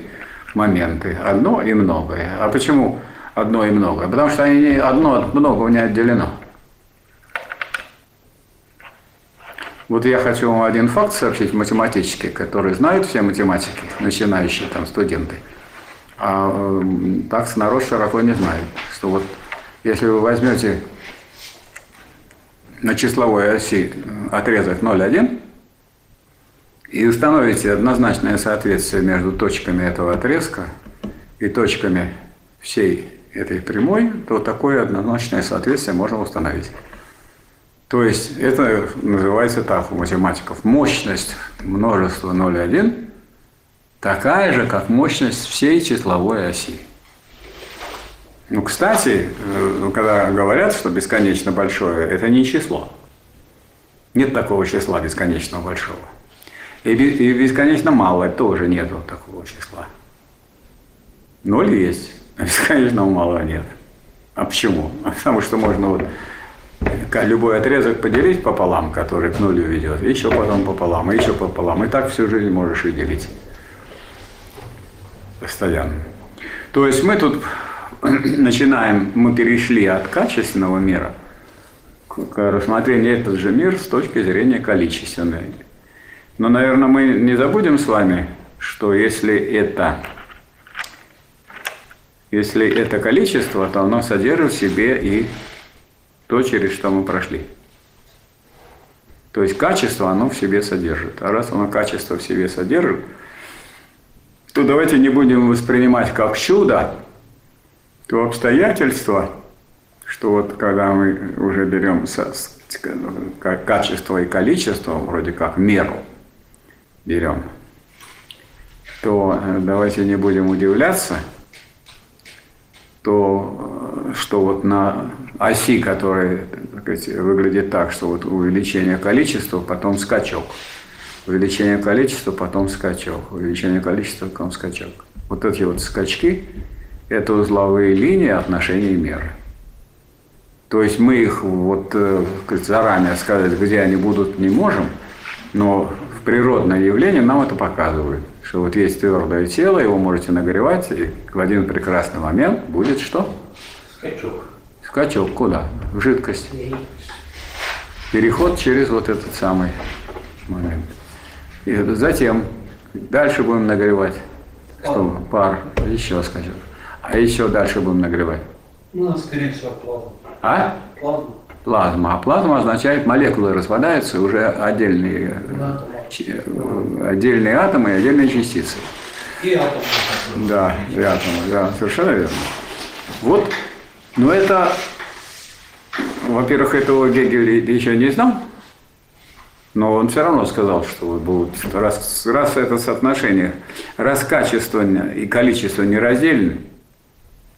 моменты. Одно и многое. А почему одно и многое? Потому что они одно от многого не отделено. Вот я хочу вам один факт сообщить математический, который знают все математики, начинающие там студенты. А э, так народ широко не знает, что вот если вы возьмете на числовой оси отрезок 0,1 и установите однозначное соответствие между точками этого отрезка и точками всей этой прямой, то такое однозначное соответствие можно установить. То есть это называется так у математиков. Мощность множества 0,1 такая же, как мощность всей числовой оси. Ну, кстати, э, когда говорят, что бесконечно большое, это не число. Нет такого числа бесконечно большого. И бесконечно малое тоже нету такого числа. Ноль есть, а бесконечно малого нет. А почему? Потому что можно вот любой отрезок поделить пополам, который к нулю ведет, еще потом пополам, и еще пополам. И так всю жизнь можешь и делить. Постоянно. То есть мы тут (clears throat) начинаем, мы перешли от качественного мира к рассмотрению этот же мир с точки зрения количественной. Но, наверное, мы не забудем с вами, что если это, если это количество, то оно содержит в себе и то, через что мы прошли. То есть качество оно в себе содержит. А раз оно качество в себе содержит, то давайте не будем воспринимать как чудо то обстоятельство, что вот когда мы уже берем качество и количество, вроде как меру берем, то э, давайте не будем удивляться, то э, что вот на оси, которая так сказать, выглядит так, что вот увеличение количества, потом скачок. Увеличение количества, потом скачок. Увеличение количества, потом скачок. Вот эти вот скачки – это узловые линии отношений меры. То есть мы их вот э, заранее сказать, где они будут, не можем, но в природное явление нам это показывает, что вот есть твердое тело, его можете нагревать, и в один прекрасный момент будет что? Скачок. Скачок куда? В жидкость. Переход через вот этот самый момент. И затем дальше будем нагревать. Что? Пар. Еще скачок. А еще дальше будем нагревать. Ну, скорее всего, плазма. А? Плазма. Плазма. А плазма означает, молекулы распадаются, уже отдельные, отдельные атомы и отдельные частицы. И атомы. Да, и атомы, да, совершенно верно. Вот но это, во-первых, этого Гегель еще не знал, но он все равно сказал, что будут, раз, раз это соотношение, раз качество и количество нераздельны,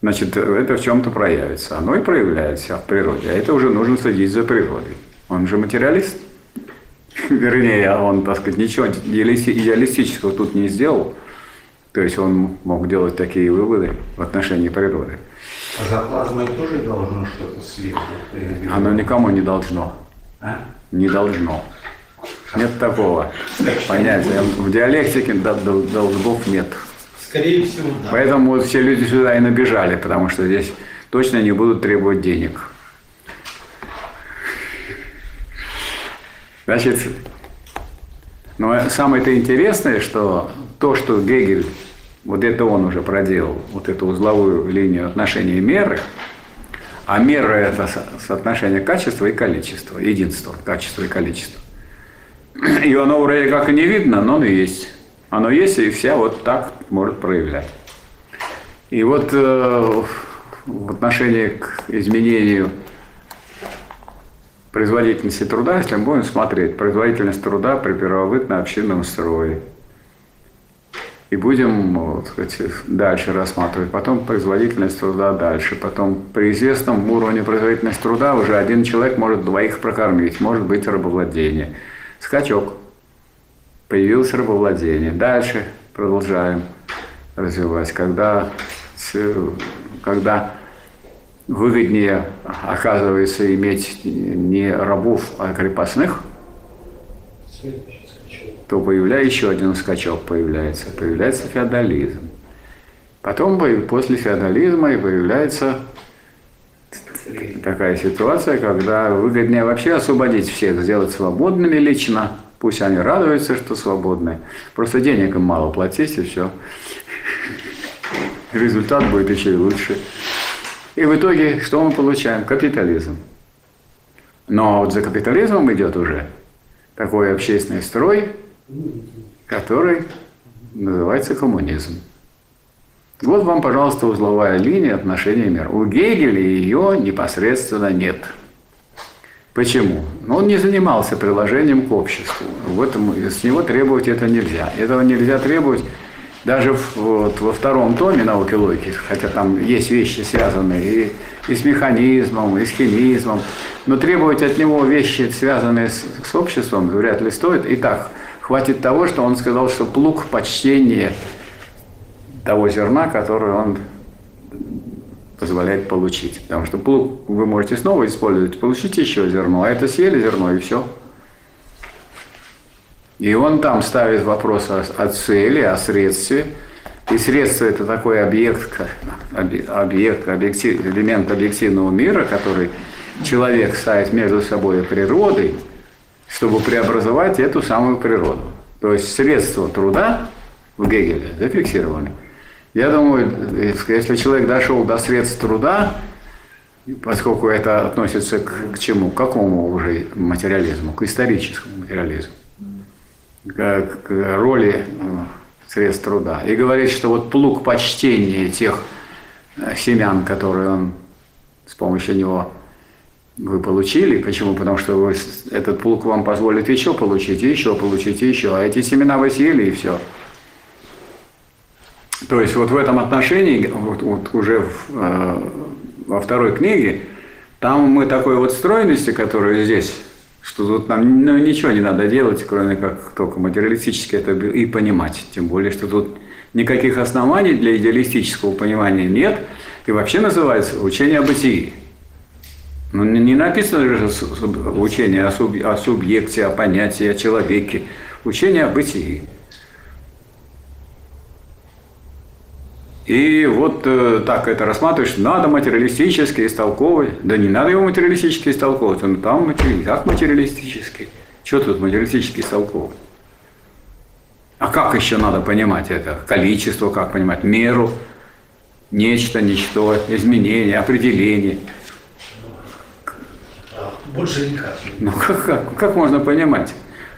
значит, это в чем-то проявится. Оно и проявляется в природе. А это уже нужно следить за природой. Он же материалист. Вернее, он, так сказать, ничего идеалистического тут не сделал. То есть он мог делать такие выводы в отношении природы. А за плазмой тоже должно что-то следовать? Оно никому не должно. А? Не должно. Нет такого понятия. В диалектике долгов нет. Скорее всего, да. Поэтому вот все люди сюда и набежали, потому что здесь точно не будут требовать денег. Значит, но самое-то интересное, что то, что Гегель вот это он уже проделал, вот эту узловую линию отношений меры. А мера – это соотношение качества и количества, единство, качество и количество. И оно вроде как и не видно, но оно есть. Оно есть, и вся вот так может проявлять. И вот э, в отношении к изменению производительности труда, если мы будем смотреть, производительность труда при первобытно-общинном строе – и будем вот, сказать, дальше рассматривать. Потом производительность труда дальше. Потом при известном уровне производительности труда уже один человек может двоих прокормить. Может быть рабовладение. Скачок. Появилось рабовладение. Дальше продолжаем. развивать, когда, когда выгоднее оказывается иметь не рабов, а крепостных, то появляется еще один скачок появляется, появляется феодализм. Потом после феодализма и появляется такая ситуация, когда выгоднее вообще освободить всех, сделать свободными лично, пусть они радуются, что свободны, просто денег им мало платить и все. Результат будет еще и лучше. И в итоге что мы получаем? Капитализм. Но вот за капитализмом идет уже такой общественный строй, который называется коммунизм. Вот вам, пожалуйста, узловая линия отношений мира. У Гегеля ее непосредственно нет. Почему? Ну, он не занимался приложением к обществу. В этом, с него требовать это нельзя. Этого нельзя требовать даже вот, во втором томе науки логики, хотя там есть вещи, связанные и, и с механизмом, и с химизмом, но требовать от него вещи, связанные с, с обществом, вряд ли стоит. И так, хватит того, что он сказал, что плуг почтение того зерна, которое он позволяет получить. Потому что плуг вы можете снова использовать, получить еще зерно, а это съели зерно и все. И он там ставит вопрос о, о цели, о средстве. И средство – это такой объект, объект объектив, элемент объективного мира, который человек ставит между собой и природой, чтобы преобразовать эту самую природу. То есть средства труда в Гегеле зафиксированы. Я думаю, если человек дошел до средств труда, поскольку это относится к, к чему? К какому уже материализму? К историческому материализму к, роли ну, средств труда. И говорит, что вот плуг почтения тех э, семян, которые он с помощью него вы получили. Почему? Потому что вы, этот плуг вам позволит еще получить, еще получить, еще. А эти семена вы съели, и все. То есть вот в этом отношении, вот, вот уже в, э, во второй книге, там мы такой вот стройности, которая здесь что тут нам ну, ничего не надо делать, кроме как только материалистически это и понимать. Тем более, что тут никаких оснований для идеалистического понимания нет. И вообще называется учение о бытии. Ну, не написано же учение о, суб, о субъекте, о понятии, о человеке. Учение о бытии. И вот э, так это рассматриваешь, надо материалистически истолковывать. Да не надо его материалистически истолковывать, он там материалистический. Как материалистический? Что тут материалистически истолковывать? А как еще надо понимать это? Количество, как понимать? Меру, нечто, ничто, изменение, определение. Больше никак. Ну как, как, как можно понимать?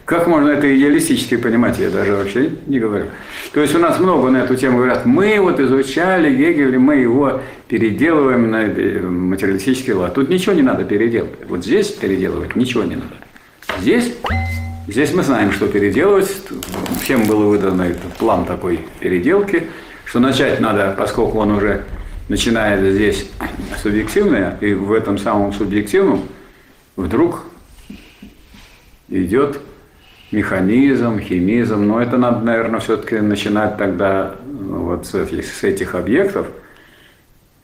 Как можно это идеалистически понимать, я даже вообще не говорю. То есть у нас много на эту тему говорят, мы вот изучали Гегеля, мы его переделываем на э, материалистический лад. Тут ничего не надо переделывать. Вот здесь переделывать ничего не надо. Здесь, здесь мы знаем, что переделывать. Всем был выдан этот план такой переделки, что начать надо, поскольку он уже начинает здесь субъективное, и в этом самом субъективном вдруг идет механизм, химизм, но это надо, наверное, все-таки начинать тогда ну, вот с этих, с этих объектов,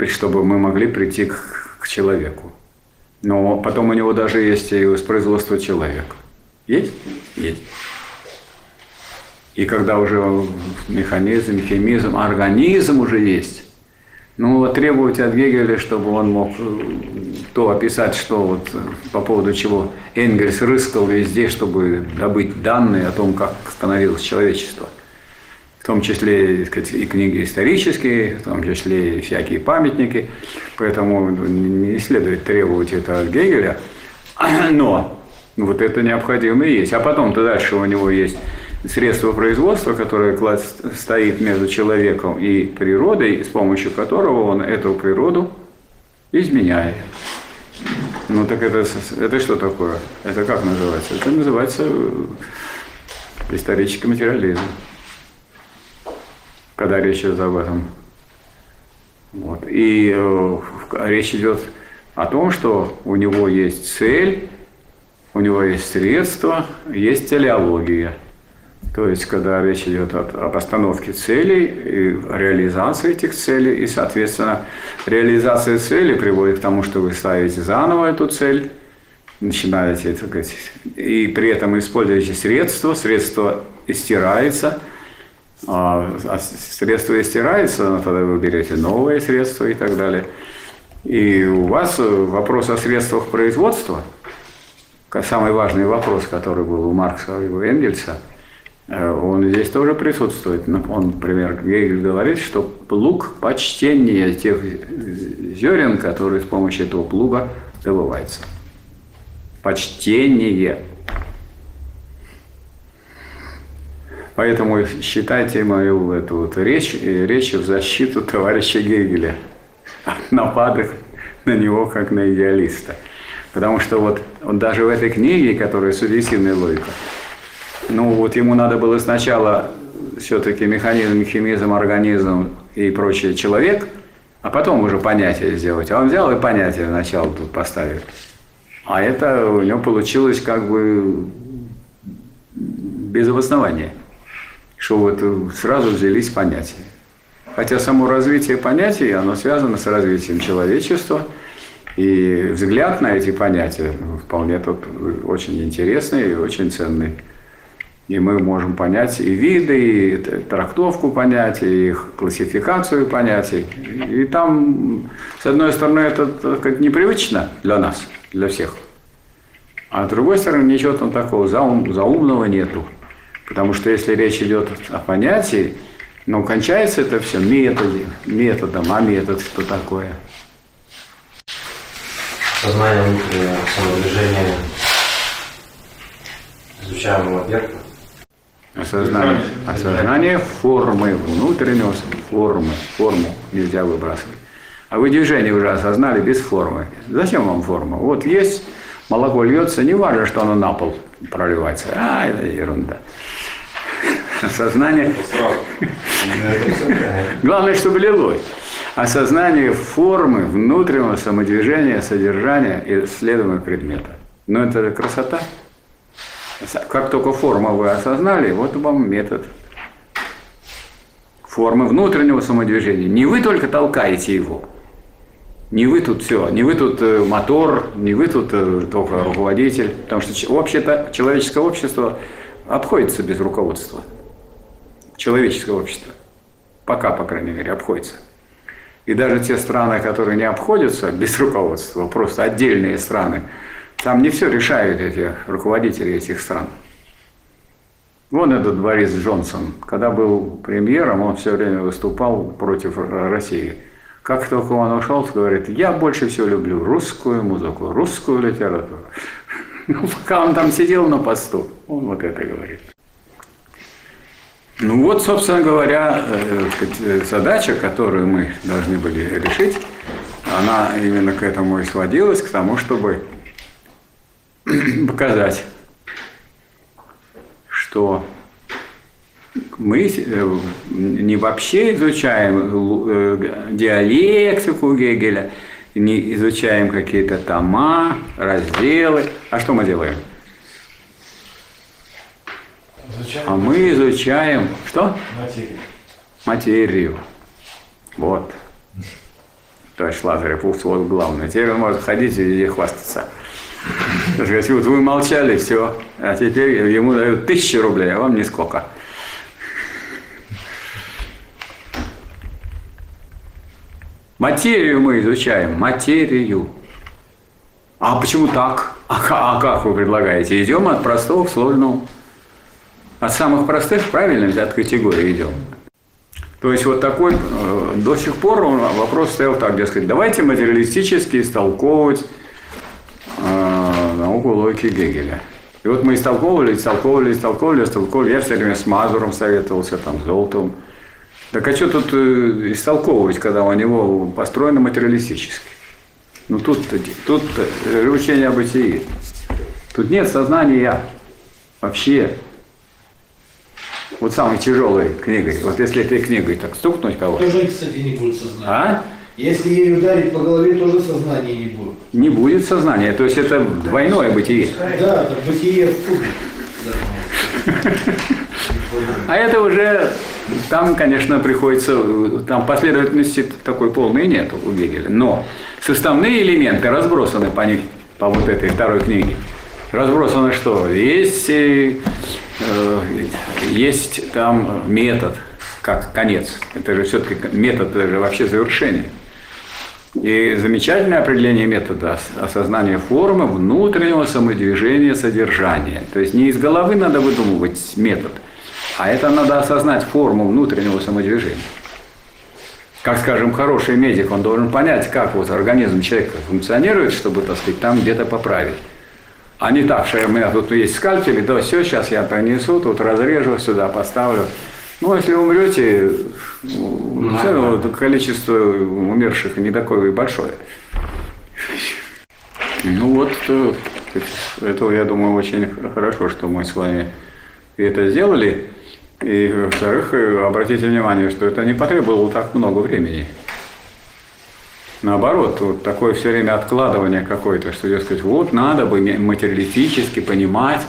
чтобы мы могли прийти к, к человеку. Но потом у него даже есть и воспроизводство человека. Есть? Есть. И когда уже механизм, химизм, организм уже есть, ну, требуете от Гегеля, чтобы он мог э, то описать, что вот э, по поводу чего Энгельс рыскал везде, чтобы добыть данные о том, как становилось человечество. В том числе сказать, и книги исторические, в том числе и всякие памятники. Поэтому не следует требовать это от Гегеля. (clears throat) Но вот это необходимо и есть. А потом-то дальше у него есть средство производства, которое стоит между человеком и природой, с помощью которого он эту природу изменяет. Ну так это, это что такое? Это как называется? Это называется э, исторический материализм. Когда речь идет об этом. Вот. И э, речь идет о том, что у него есть цель, у него есть средства, есть телеология – То есть, когда речь идет о- об остановке целей и реализации этих целей, и, соответственно, реализация цели приводит к тому, что вы ставите заново эту цель, начинаете, так сказать, и при этом используете средства, средство истирается, а а средство истирается, ну, тогда вы берете новые средства и так далее. И у вас вопрос о средствах производства, самый важный вопрос, который был у Маркса и у Энгельса, он здесь тоже присутствует. Ну, Он, например, Гегель говорит, что плуг – почтение тех зерен, которые с помощью этого плуга добываются. Почтение. Поэтому считайте мою эту вот речь, э, речь в защиту товарища Гегеля от (laughs) нападок на него как на идеалиста. Потому что вот он даже в этой книге, которая «Субъективная логика», ну вот ему надо было сначала все-таки механизм, химизм, организм и прочее человек, а потом уже понятие сделать. А он взял и понятие сначала тут поставил. А это у него получилось как бы без обоснования, что вот сразу взялись понятия. Хотя само развитие понятий, оно связано с развитием человечества, и взгляд на эти понятия вполне тут очень интересный и очень ценный. И мы можем понять и виды, и трактовку понятий, и их классификацию понятий. И там, с одной стороны, это так непривычно для нас, для всех. А с другой стороны, ничего там такого заум- заумного нету. Потому что если речь идет о понятии, но кончается это все методе, методом, а метод что такое? Сознание внутреннего самодвижения изучаемого объекта. Осознание, осознание формы, внутреннего формы. Форму нельзя выбрасывать. А вы движение уже осознали без формы. Зачем вам форма? Вот есть, молоко льется, не важно, что оно на пол проливается. А, это ерунда. Осознание, главное, чтобы лилось. Осознание формы, внутреннего самодвижения, содержания и исследуемого предмета. Но это красота. Как только форму вы осознали, вот вам метод. Формы внутреннего самодвижения. Не вы только толкаете его. Не вы тут все, не вы тут э, мотор, не вы тут э, только руководитель. Потому что вообще-то человеческое общество обходится без руководства. Человеческое общество. Пока, по крайней мере, обходится. И даже те страны, которые не обходятся без руководства, просто отдельные страны, там не все решают эти руководители этих стран. Вон этот Борис Джонсон, когда был премьером, он все время выступал против России. Как только он ушел, говорит, я больше всего люблю русскую музыку, русскую литературу. (laughs) Ну, пока он там сидел на посту, он вот это говорит. Ну вот, собственно говоря, э, э, задача, которую мы должны были решить, она именно к этому и сводилась, к тому, чтобы (clears throat) показать, что мы э, не вообще изучаем э, диалектику Гегеля, не изучаем какие-то тома, разделы. А что мы делаем? Зачем? А мы изучаем что? Материю. Материю. Вот. (laughs) Товарищ Лазарев, вот вот главное. Теперь он может ходить и везде хвастаться. Сказать, вот вы молчали, все, а теперь ему дают тысячи рублей, а вам нисколько. Материю мы изучаем, материю. А почему так? А, а как вы предлагаете? Идем от простого к сложному. От самых простых, правильно, от категории идем. То есть вот такой, э, до сих пор вопрос стоял так, дескать, давайте материалистически истолковывать э, науку логики Гегеля. И вот мы истолковывали, истолковывали, истолковывали, истолковывали. Я все время с Мазуром советовался, там, с Золотовым. Так а что тут э, истолковывать, когда у него построено материалистически? Ну тут, тут учение о бытии. Тут нет сознания вообще. Вот самой тяжелой книгой. Вот если этой книгой так стукнуть кого-то, Тоже, кстати, не будет сознания. а? Если ей ударить по голове, тоже сознания не будет. Не будет сознания. То есть это двойное бытие. Да, так бытие в кубе. А это уже, там, конечно, приходится, там последовательности такой полной нет у Гегеля. Но составные элементы разбросаны по, них, по вот этой второй книге. Разбросано что? Есть, э, есть там метод, как конец. Это же все-таки метод, это же вообще завершение. И замечательное определение метода осознания формы внутреннего самодвижения содержания. То есть не из головы надо выдумывать метод, а это надо осознать форму внутреннего самодвижения. Как, скажем, хороший медик, он должен понять, как вот организм человека функционирует, чтобы, так сказать, там где-то поправить. А не так, что у меня тут есть скальпель, да все, сейчас я принесу, тут разрежу, сюда поставлю. Ну, если умрете, ну, целое количество умерших не такое большое. Ну вот, э, это, я думаю, очень хорошо, что мы с вами это сделали. И, во-вторых, э, обратите внимание, что это не потребовало так много времени. Наоборот, вот такое все время откладывание какое-то, что, сказать, вот надо бы материалистически понимать,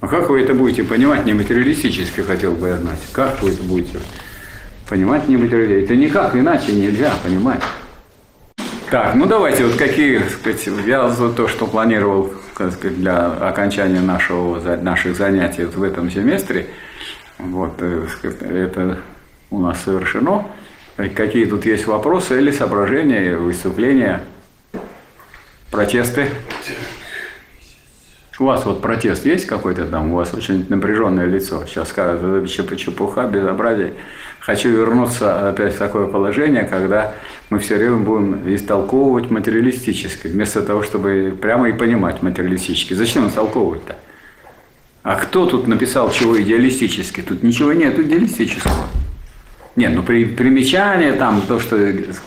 а как вы это будете понимать не материалистически, хотел бы я знать. Как вы это будете понимать не материалистически? Это никак иначе нельзя понимать. Так, ну давайте, вот какие, сказать, я за то, что планировал сказать, для окончания нашего, наших занятий в этом семестре, вот, э, это у нас совершено. Какие тут есть вопросы или соображения, выступления, протесты? У вас вот протест есть какой-то там? У вас очень напряженное лицо. Сейчас скажут, это чепуха, безобразие. Хочу вернуться опять в такое положение, когда мы все время будем истолковывать материалистически, вместо того, чтобы прямо и понимать материалистически. Зачем истолковывать-то? А кто тут написал чего идеалистически? Тут ничего нет идеалистического. Нет, ну при, примечание, там, то что,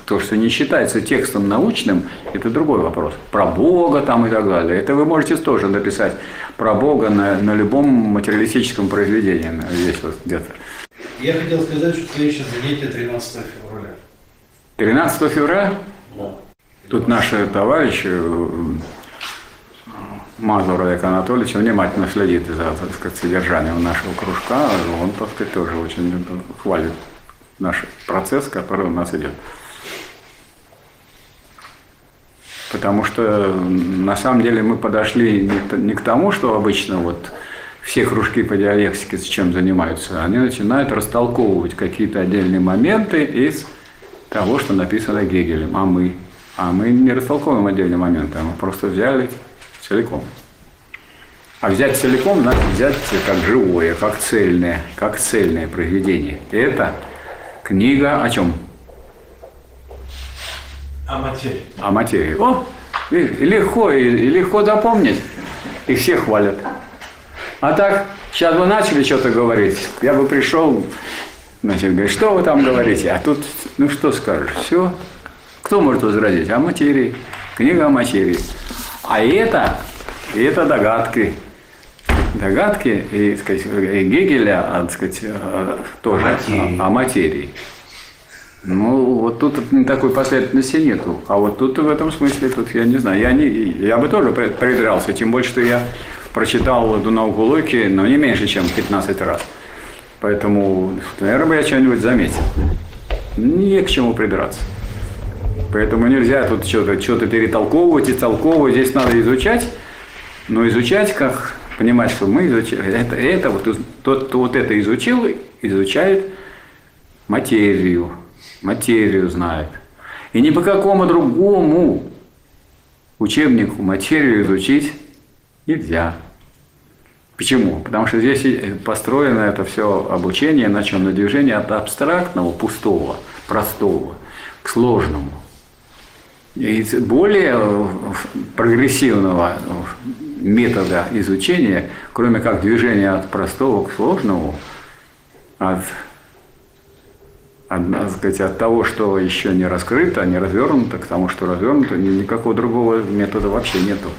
то, что не считается текстом научным, это другой вопрос. Про Бога там и так далее. Это вы можете тоже написать про Бога на, на любом материалистическом произведении, здесь вот где-то. Я хотел сказать, что следующее занятие 13 февраля. 13 февраля? Да. Тут наши товарищи, э, Мазур Олег Анатольевич внимательно следит за так сказать, содержанием нашего кружка. Он, так сказать, тоже очень хвалит наш процесс, который у нас идет. Потому что на самом деле мы подошли не к тому, что обычно вот все кружки по диалектике с чем занимаются, они начинают растолковывать какие-то отдельные моменты из того, что написано Гегелем, а мы. А мы не растолковываем отдельные моменты, а мы просто взяли целиком. А взять целиком, значит взять как живое, как цельное, как цельное произведение. Это Книга о чем? О материи. О материи. О, легко, легко запомнить. И все хвалят. А так, сейчас вы начали что-то говорить, я бы пришел, значит, говорит, что вы там говорите? А тут, ну что скажешь, все. Кто может возразить? О материи. Книга о материи. А это, это догадки догадки и, сказать, и Гегеля, а, сказать, э, тоже материи. О, о материи. Ну, вот тут такой последовательности нету. А вот тут в этом смысле, тут я не знаю, я, не, я бы тоже придрался, тем больше, что я прочитал эту науку Локи, но не меньше, чем 15 раз. Поэтому, наверное, бы я что-нибудь заметил. Не к чему придраться. Поэтому нельзя тут что-то что перетолковывать и толковывать. Здесь надо изучать, но изучать как понимать, что мы изучаем, это, это вот, тот, кто вот это изучил, изучает материю, материю знает. И ни по какому другому учебнику материю изучить нельзя. Почему? Потому что здесь построено это все обучение, на чем? На движении от абстрактного, пустого, простого к сложному. И более э, прогрессивного метода изучения, кроме как движения от простого к сложному, от, от, сказать, от того, что еще не раскрыто, не развернуто, к тому, что развернуто, никакого другого метода вообще нету.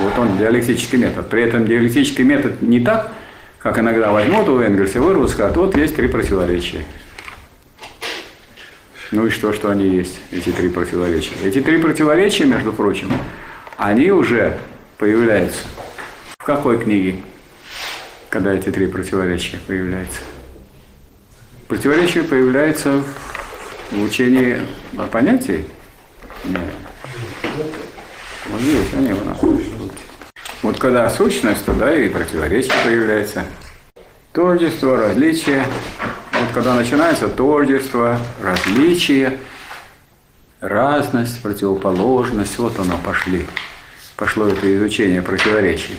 Вот он, диалектический метод. При этом диалектический метод не так, как иногда возьмут у Энгельса, вырвут, скажут, вот есть три противоречия. Ну и что, что они есть, эти три противоречия? Эти три противоречия, между прочим, они уже появляется. В какой книге? когда эти три противоречия появляются? Противоречие появляется в учении о понятии. Нет. Вот здесь они у нас. Вот когда сущность, тогда и противоречие появляется. Тождество, различие. Вот когда начинается тождество, различие, разность, противоположность, вот оно пошли. Пошло это изучение противоречий.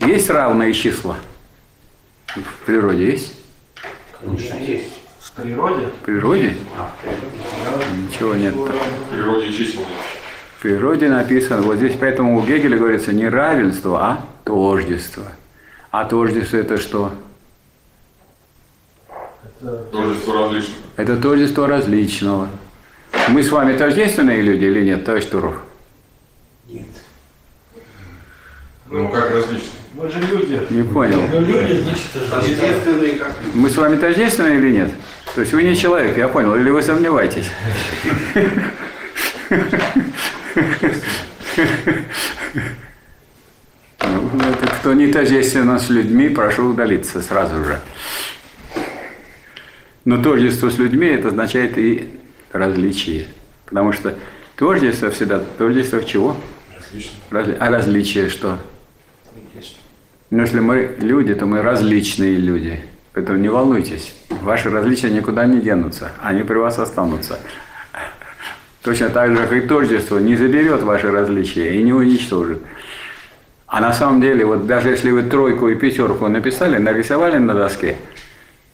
Есть равные числа? В природе есть? Конечно, есть. В природе В природе? А, Ничего нет. В природе чисел. В природе написано, вот здесь поэтому у Гегеля говорится не равенство, а тождество. А тождество это что? Тождество различных. Это тождество различного. Мы с вами тождественные люди или нет, товарищ Туров? Нет. Ну, как различные? мы же люди. Не понял. Ну, люди, значит, Естественные как Мы с вами тождественные или нет? То есть вы не человек, я понял, или вы сомневаетесь? Ну, Кто не тождественно с людьми, прошу удалиться сразу же. Но тождество с людьми это означает и различие. Потому что тождество всегда, тождество чего? Различные. Разли- А различие что? Ну, если мы люди, то мы различные люди. Поэтому не волнуйтесь. Ваши различия никуда не денутся. Они при вас останутся. Точно так же, как и тождество не заберет ваши различия и не уничтожит. А на самом деле, вот даже если вы тройку и пятерку написали, нарисовали на доске,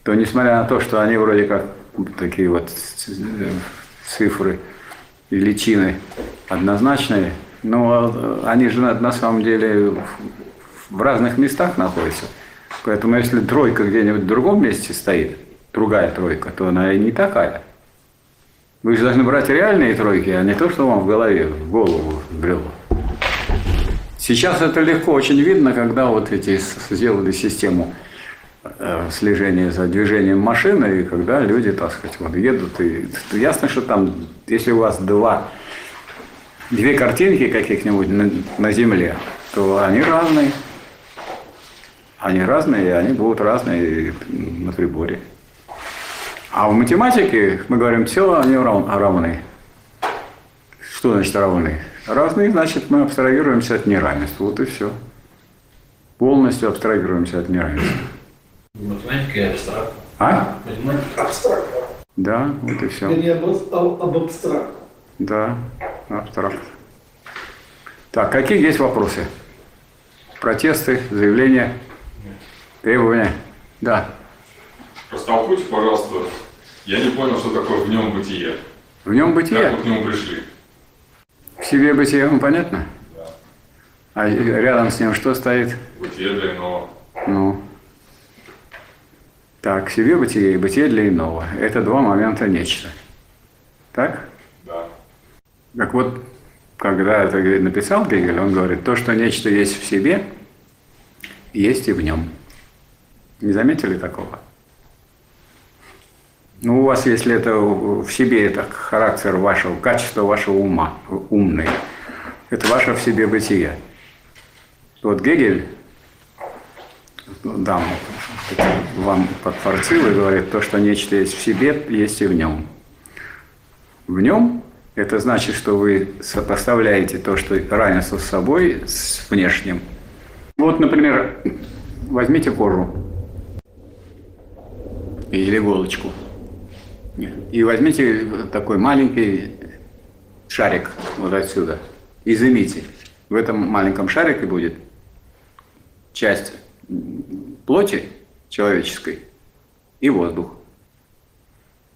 то несмотря на то, что они вроде как такие вот э, цифры и личины однозначные, но э, они же на самом деле в- разных местах находятся. Поэтому если тройка где-нибудь в другом месте стоит, другая тройка, то она и не такая. Вы же должны брать реальные тройки, а не то, что вам в голове, в голову брело. Сейчас это легко очень видно, когда вот эти сделали систему э, слежения за движением машины, и когда люди, так сказать, вот едут, и ясно, что там, если у вас два, две картинки каких-нибудь на, на земле, то они разные. Они разные, и они будут разные на приборе. А в математике мы говорим, все они рав- равны. Что значит равны? Разные, значит, мы абстрагируемся от неравенства. Вот и все. Полностью абстрагируемся от неравенства. Математика и абстракт. А? Математика. абстракт. Да, вот и все. Об, об- об абстракт. Да, абстракт. Так, какие есть вопросы? Протесты, заявления, требования? Да. Растолкуйте, пожалуйста. Я не понял, что такое в нем бытие. В нем Как бытие. вы к нему пришли? В себе бытие вам понятно? Да. А рядом с ним что стоит? Бытие для иного. Ну. Так, себе бытие и бытие для иного. Это два момента нечто. Так? Да. Так вот, когда это написал Гегель, он говорит, то, что нечто есть в себе, есть и в нем. Не заметили такого? Ну, у вас, если это в себе, это характер вашего, качество вашего ума, умный, это ваше в себе бытие. Вот Гегель, дам вам подфорцил и говорит, то, что нечто есть в себе, есть и в нем. В нем это значит, что вы сопоставляете то, что равенство с собой, с внешним. Вот, например, возьмите кожу или иголочку. И возьмите такой маленький шарик вот отсюда. Изымите. В этом маленьком шарике будет часть плоти человеческой и воздух.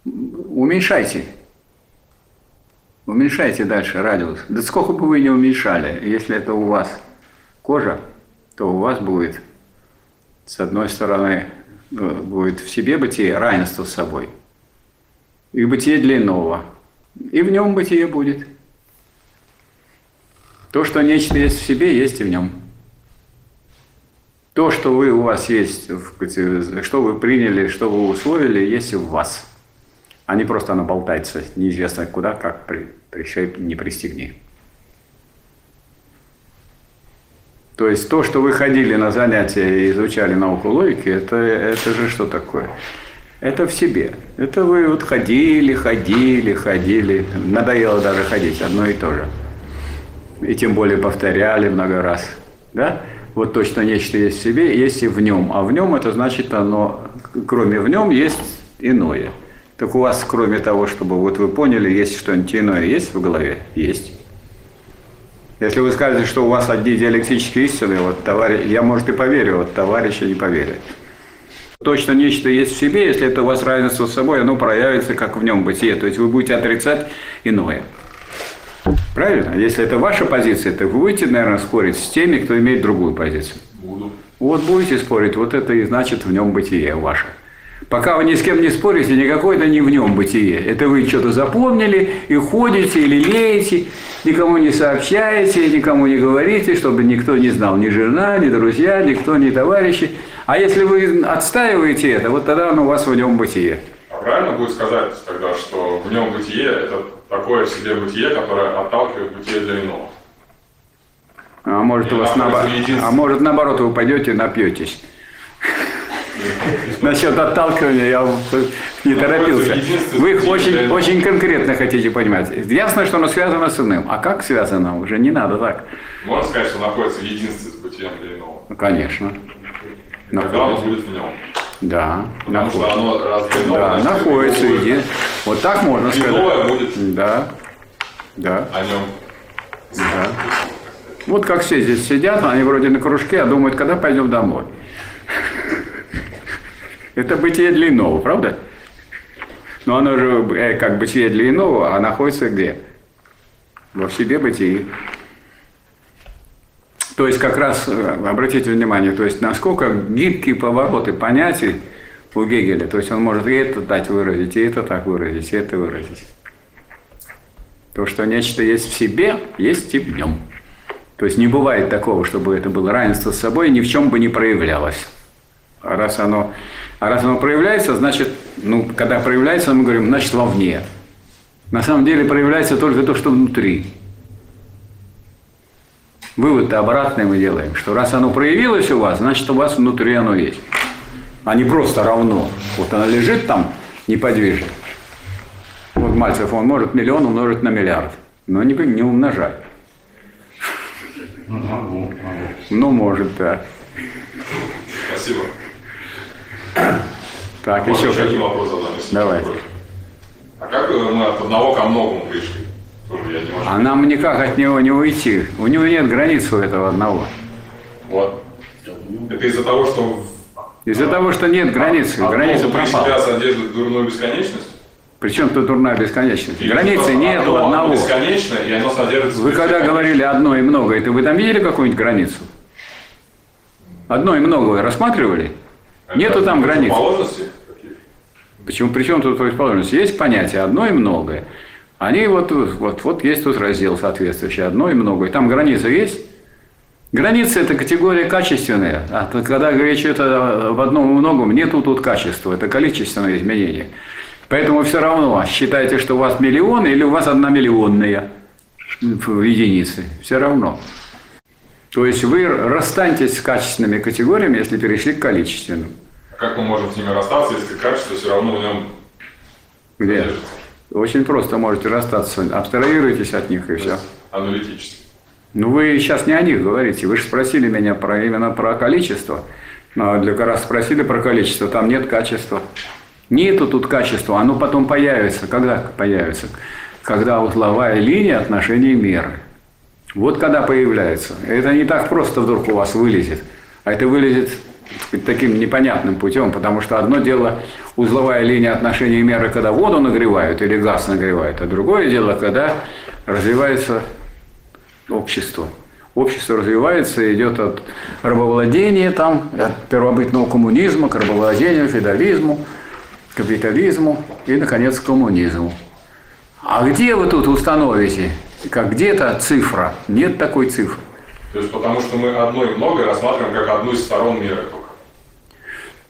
Уменьшайте. Уменьшайте дальше радиус. Да сколько бы вы не уменьшали, если это у вас кожа, то у вас будет, с одной стороны, э, будет в себе бытие, равенство с собой, и бытие для иного, и в нем бытие будет. То, что нечто есть в себе, есть и в нем. То, что вы у вас есть, что вы приняли, что вы усвоили, есть и в вас. А не просто она болтается неизвестно куда, как при, прищай не пристегни. То есть то, что вы ходили на занятия и изучали науку логики, это, это же что такое? Это в себе. Это вы вот ходили, ходили, ходили. Надоело даже ходить, одно и то же. И тем более повторяли много раз. Да? Вот точно нечто есть в себе, есть и в нем. А в нем это значит оно, кроме в нем, есть иное. Так у вас, кроме того, чтобы вот вы поняли, есть что-нибудь иное, есть в голове? Есть. Если вы скажете, что у вас одни диалектические истины, вот товарищ, я, может, и поверю, вот товарища не поверит. Точно нечто есть в себе, если это у вас равенство с собой, оно проявится как в нем бытие. То есть вы будете отрицать иное. Правильно? Если это ваша позиция, то вы будете, наверное, спорить с теми, кто имеет другую позицию. Буду. Вот будете спорить, вот это и значит в нем бытие ваше. Пока вы ни с кем не спорите, никакое это не в нем бытие. Это вы что-то запомнили и ходите или леете, никому не сообщаете, никому не говорите, чтобы никто не знал, ни жена, ни друзья, никто, ни товарищи. А если вы отстаиваете это, вот тогда оно у вас в нем бытие. А правильно будет сказать тогда, что в нем бытие – это такое в себе бытие, которое отталкивает бытие для иного? А может, у вас наоборот, а может наоборот вы пойдете и напьетесь. Насчет отталкивания я не торопился. Вы их очень, очень конкретно хотите понимать. Ясно, что оно связано с иным. А как связано? Уже не надо так. Можно сказать, что находится в единстве с бытием для иного. Ну, конечно. Тогда оно будет в нем. Да, Потому что находится. оно раз для иного, Да, значит, находится. иное иди. Вот так можно сказать. Иное будет Да, да, о нем. да. Вот как все здесь сидят, они вроде на кружке, а думают, когда пойдем домой. Это бытие для иного, правда? Но оно же э, как бытие для иного, а находится где? Во в себе бытии. То есть как раз, э, обратите внимание, то есть насколько гибкие повороты понятий у Гегеля. То есть он может и это дать выразить, и это так выразить, и это выразить. То, что нечто есть в себе, есть и в нем. То есть не бывает такого, чтобы это было равенство с собой, ни в чем бы не проявлялось. А раз оно, а раз оно проявляется, значит, ну, когда проявляется, мы говорим, значит, вовне. На самом деле проявляется только то, что внутри. Вывод-то обратный мы делаем, что раз оно проявилось у вас, значит, у вас внутри оно есть. А не просто равно. Вот оно лежит там неподвижно. Вот Мальцев, он может миллион умножить на миллиард, но не, не умножать. Ну, могу, могу. Ну, может, да. Спасибо. Так, Можно еще один вопрос задам, если Давай. не против. А как э, мы от одного ко многому пришли? Тоже я не могу. А нам никак от него не уйти. У него нет границ у этого одного. Вот. Это из-за того, что Из-за того, что нет границы, одно граница внутри себя пропала. содержит дурную бесконечность? Причем тут дурная бесконечность. Или Границы нет у одно одного. бесконечно, и оно содержит... Вы когда говорили одно и много, это вы там видели какую-нибудь границу? Одно и много вы рассматривали? Нету там границ. Почему? Причем тут противоположность? Есть понятие одно и многое. Они вот, вот, вот есть тут раздел соответствующий, одно и многое. Там граница есть? Граница – это категория качественная. А когда речь идет о- в одном и многом, нету тут качества, это количественное изменение. Поэтому все равно считайте, что у вас миллион или у вас одна миллионная в единице. Все равно. То есть вы расстаньтесь с качественными категориями, если перешли к количественным. Как мы можем с ними расстаться, если качество все равно в нем Где? содержится? Очень просто можете расстаться, абстрагируйтесь от них и все. Аналитически. Ну вы сейчас не о них говорите, вы же спросили меня про, именно про количество. А для раз спросили про количество, там нет качества. Нету тут качества, оно потом появится. Когда появится? Когда узловая линия отношений меры. Вот когда появляется. Это не так просто вдруг у вас вылезет. А это вылезет таким непонятным путем, потому что одно дело узловая линия отношений меры, когда воду нагревают или газ нагревают, а другое дело, когда развивается общество. Общество развивается, идет от рабовладения, там, от первобытного коммунизма к рабовладению, феодализму, капитализму и, наконец, к коммунизму. А где вы тут установите? Как где-то цифра? Нет такой цифры. То есть потому что мы одно и многое рассматриваем как одну из сторон мира только.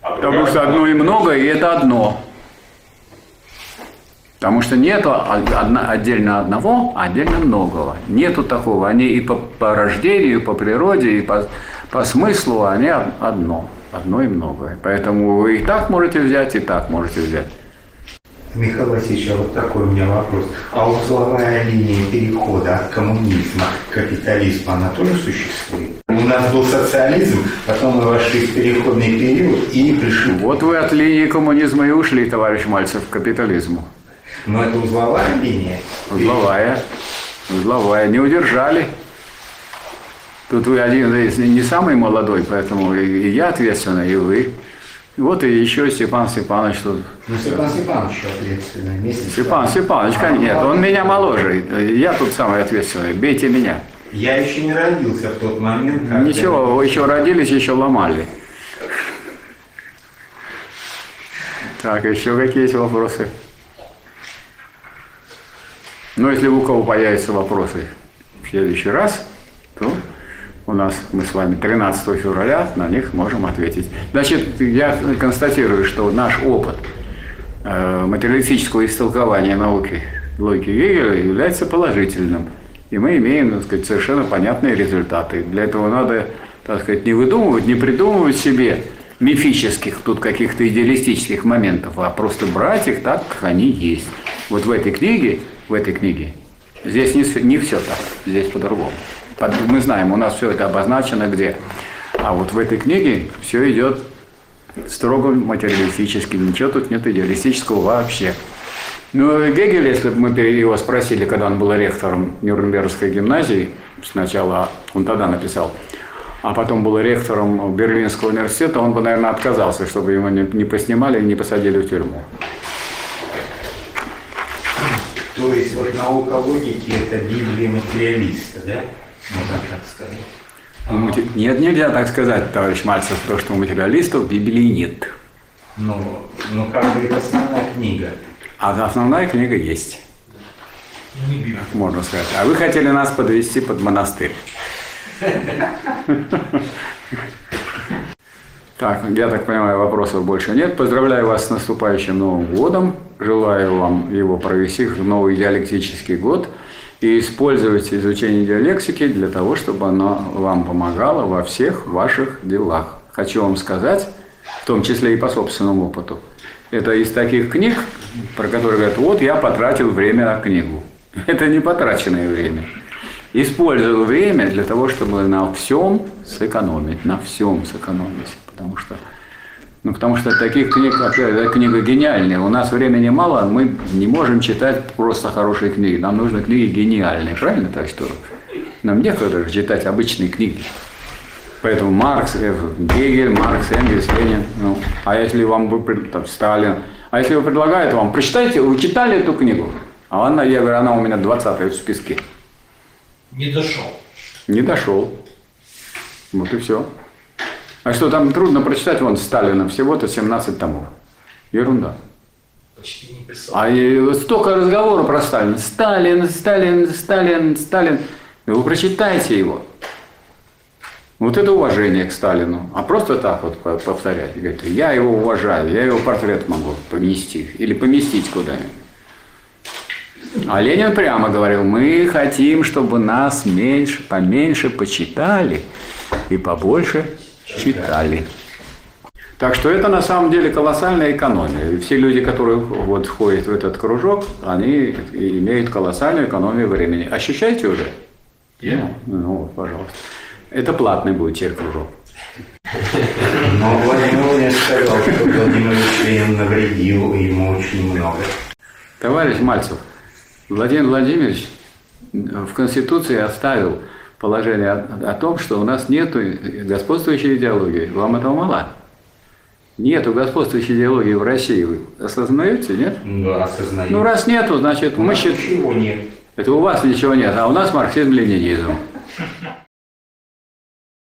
А Потому что одно и много, и это одно. Потому что одно- отдельно одного, а отдельно многого. Нету такого. Они и по, по рождению, и по природе, и по, по смыслу они од- одно. Одно и многое. Поэтому вы и так можете взять, и так можете взять. Михаил Васильевич, а вот такой у меня вопрос. А узловая линия перехода от коммунизма к капитализму, она тоже существует? У нас был социализм, потом мы вошли в переходный период и пришли. Вот вы от линии коммунизма и ушли, товарищ Мальцев, к капитализму. Но это узловая линия. Узловая. Узловая. Не удержали. Тут вы один из не самый молодой, поэтому и и я ответственный, и вы. Вот и еще Степан Степанович тут. Ну, Степан Степанович ответственный. Степан. Степанович, конечно, нет, он меня моложе. Я тут самый ответственный. Бейте меня. Я еще не родился в тот момент, когда... Ничего, вы еще родились, еще ломали. Так, еще какие есть вопросы? Ну, если у кого появятся вопросы в следующий раз, то у нас мы с вами 13 февраля на них можем ответить. Значит, я констатирую, что наш опыт э, материалистического истолкования науки логики Гегеля является положительным. И мы имеем, так сказать, совершенно понятные результаты. Для этого надо, так сказать, не выдумывать, не придумывать себе мифических, тут каких-то идеалистических моментов, а просто брать их так, как они есть. Вот в этой книге, в этой книге, здесь не, не все так, здесь по-другому. Мы знаем, у нас все это обозначено где. А вот в этой книге все идет строго материалистически, ничего тут нет идеалистического вообще. Ну, Гегель, если бы мы его спросили, когда он был ректором Нюрнбергской гимназии, сначала он тогда написал, а потом был ректором Берлинского университета, он бы, наверное, отказался, чтобы его не, не поснимали и не посадили в тюрьму. То есть вот наука логики – это Библия материалиста, да? Можно так сказать. Нет, нельзя так сказать, товарищ Мальцев, то, что у материалистов Библии нет. Ну, ну как бы основная книга. А основная книга есть, Не Библия. можно сказать. А вы хотели нас подвести под монастырь. Так, я так понимаю, вопросов больше нет. Поздравляю вас с наступающим Новым годом. Желаю вам его провести в новый диалектический год и использовать изучение диалектики для того, чтобы оно вам помогало во всех ваших делах. Хочу вам сказать, в том числе и по собственному опыту, это из таких книг, про которые говорят, вот я потратил время на книгу. (laughs) Это не потраченное время. Использовал время для того, чтобы на всем сэкономить, на всем сэкономить. Потому что, ну, потому что таких книг, опять, эта книга гениальная. У нас времени мало, мы не можем читать просто хорошие книги. Нам нужны книги гениальные, правильно, так что? Нам некогда читать обычные книги. Поэтому Маркс, э, Гегель, Маркс, Энгельс, Ленин. Ну, а если вам пред- там, Сталин, а если вы предлагают вам, прочитайте, вы читали эту книгу? А она, я говорю, она у меня 20 в списке. Не дошел. Не дошел. Вот и все. А что там трудно прочитать, вон Сталина всего-то 17 томов. Ерунда. Почти не писал. А и столько разговоров про Сталина. Сталин, Сталин, Сталин, Сталин. Вы прочитайте его. Вот это уважение к Сталину. А просто так вот по- повторять. Говорит, я его уважаю, я его портрет могу поместить. Или поместить куда-нибудь. А Ленин прямо говорил, мы хотим, чтобы нас меньше, поменьше почитали и побольше читали. Так что это на самом деле колоссальная экономия. И все люди, которые вот входят в этот кружок, они имеют колоссальную экономию времени. Ощущаете уже? Я? Ну, вот, пожалуйста. Это платный будет теперь кружок. Но Владимир Владимирович сказал, что Владимир Ильич навредил ему очень много. Товарищ Мальцев, Владимир Владимирович в Конституции оставил положение о, о том, что у нас нет господствующей идеологии. Вам этого мало? Нету господствующей идеологии в России. Вы осознаете, нет? Да, осознаю. Ну, раз нету, значит, У мы считаем... ничего нет. Это у вас ничего нет, а у нас марксизм-ленинизм.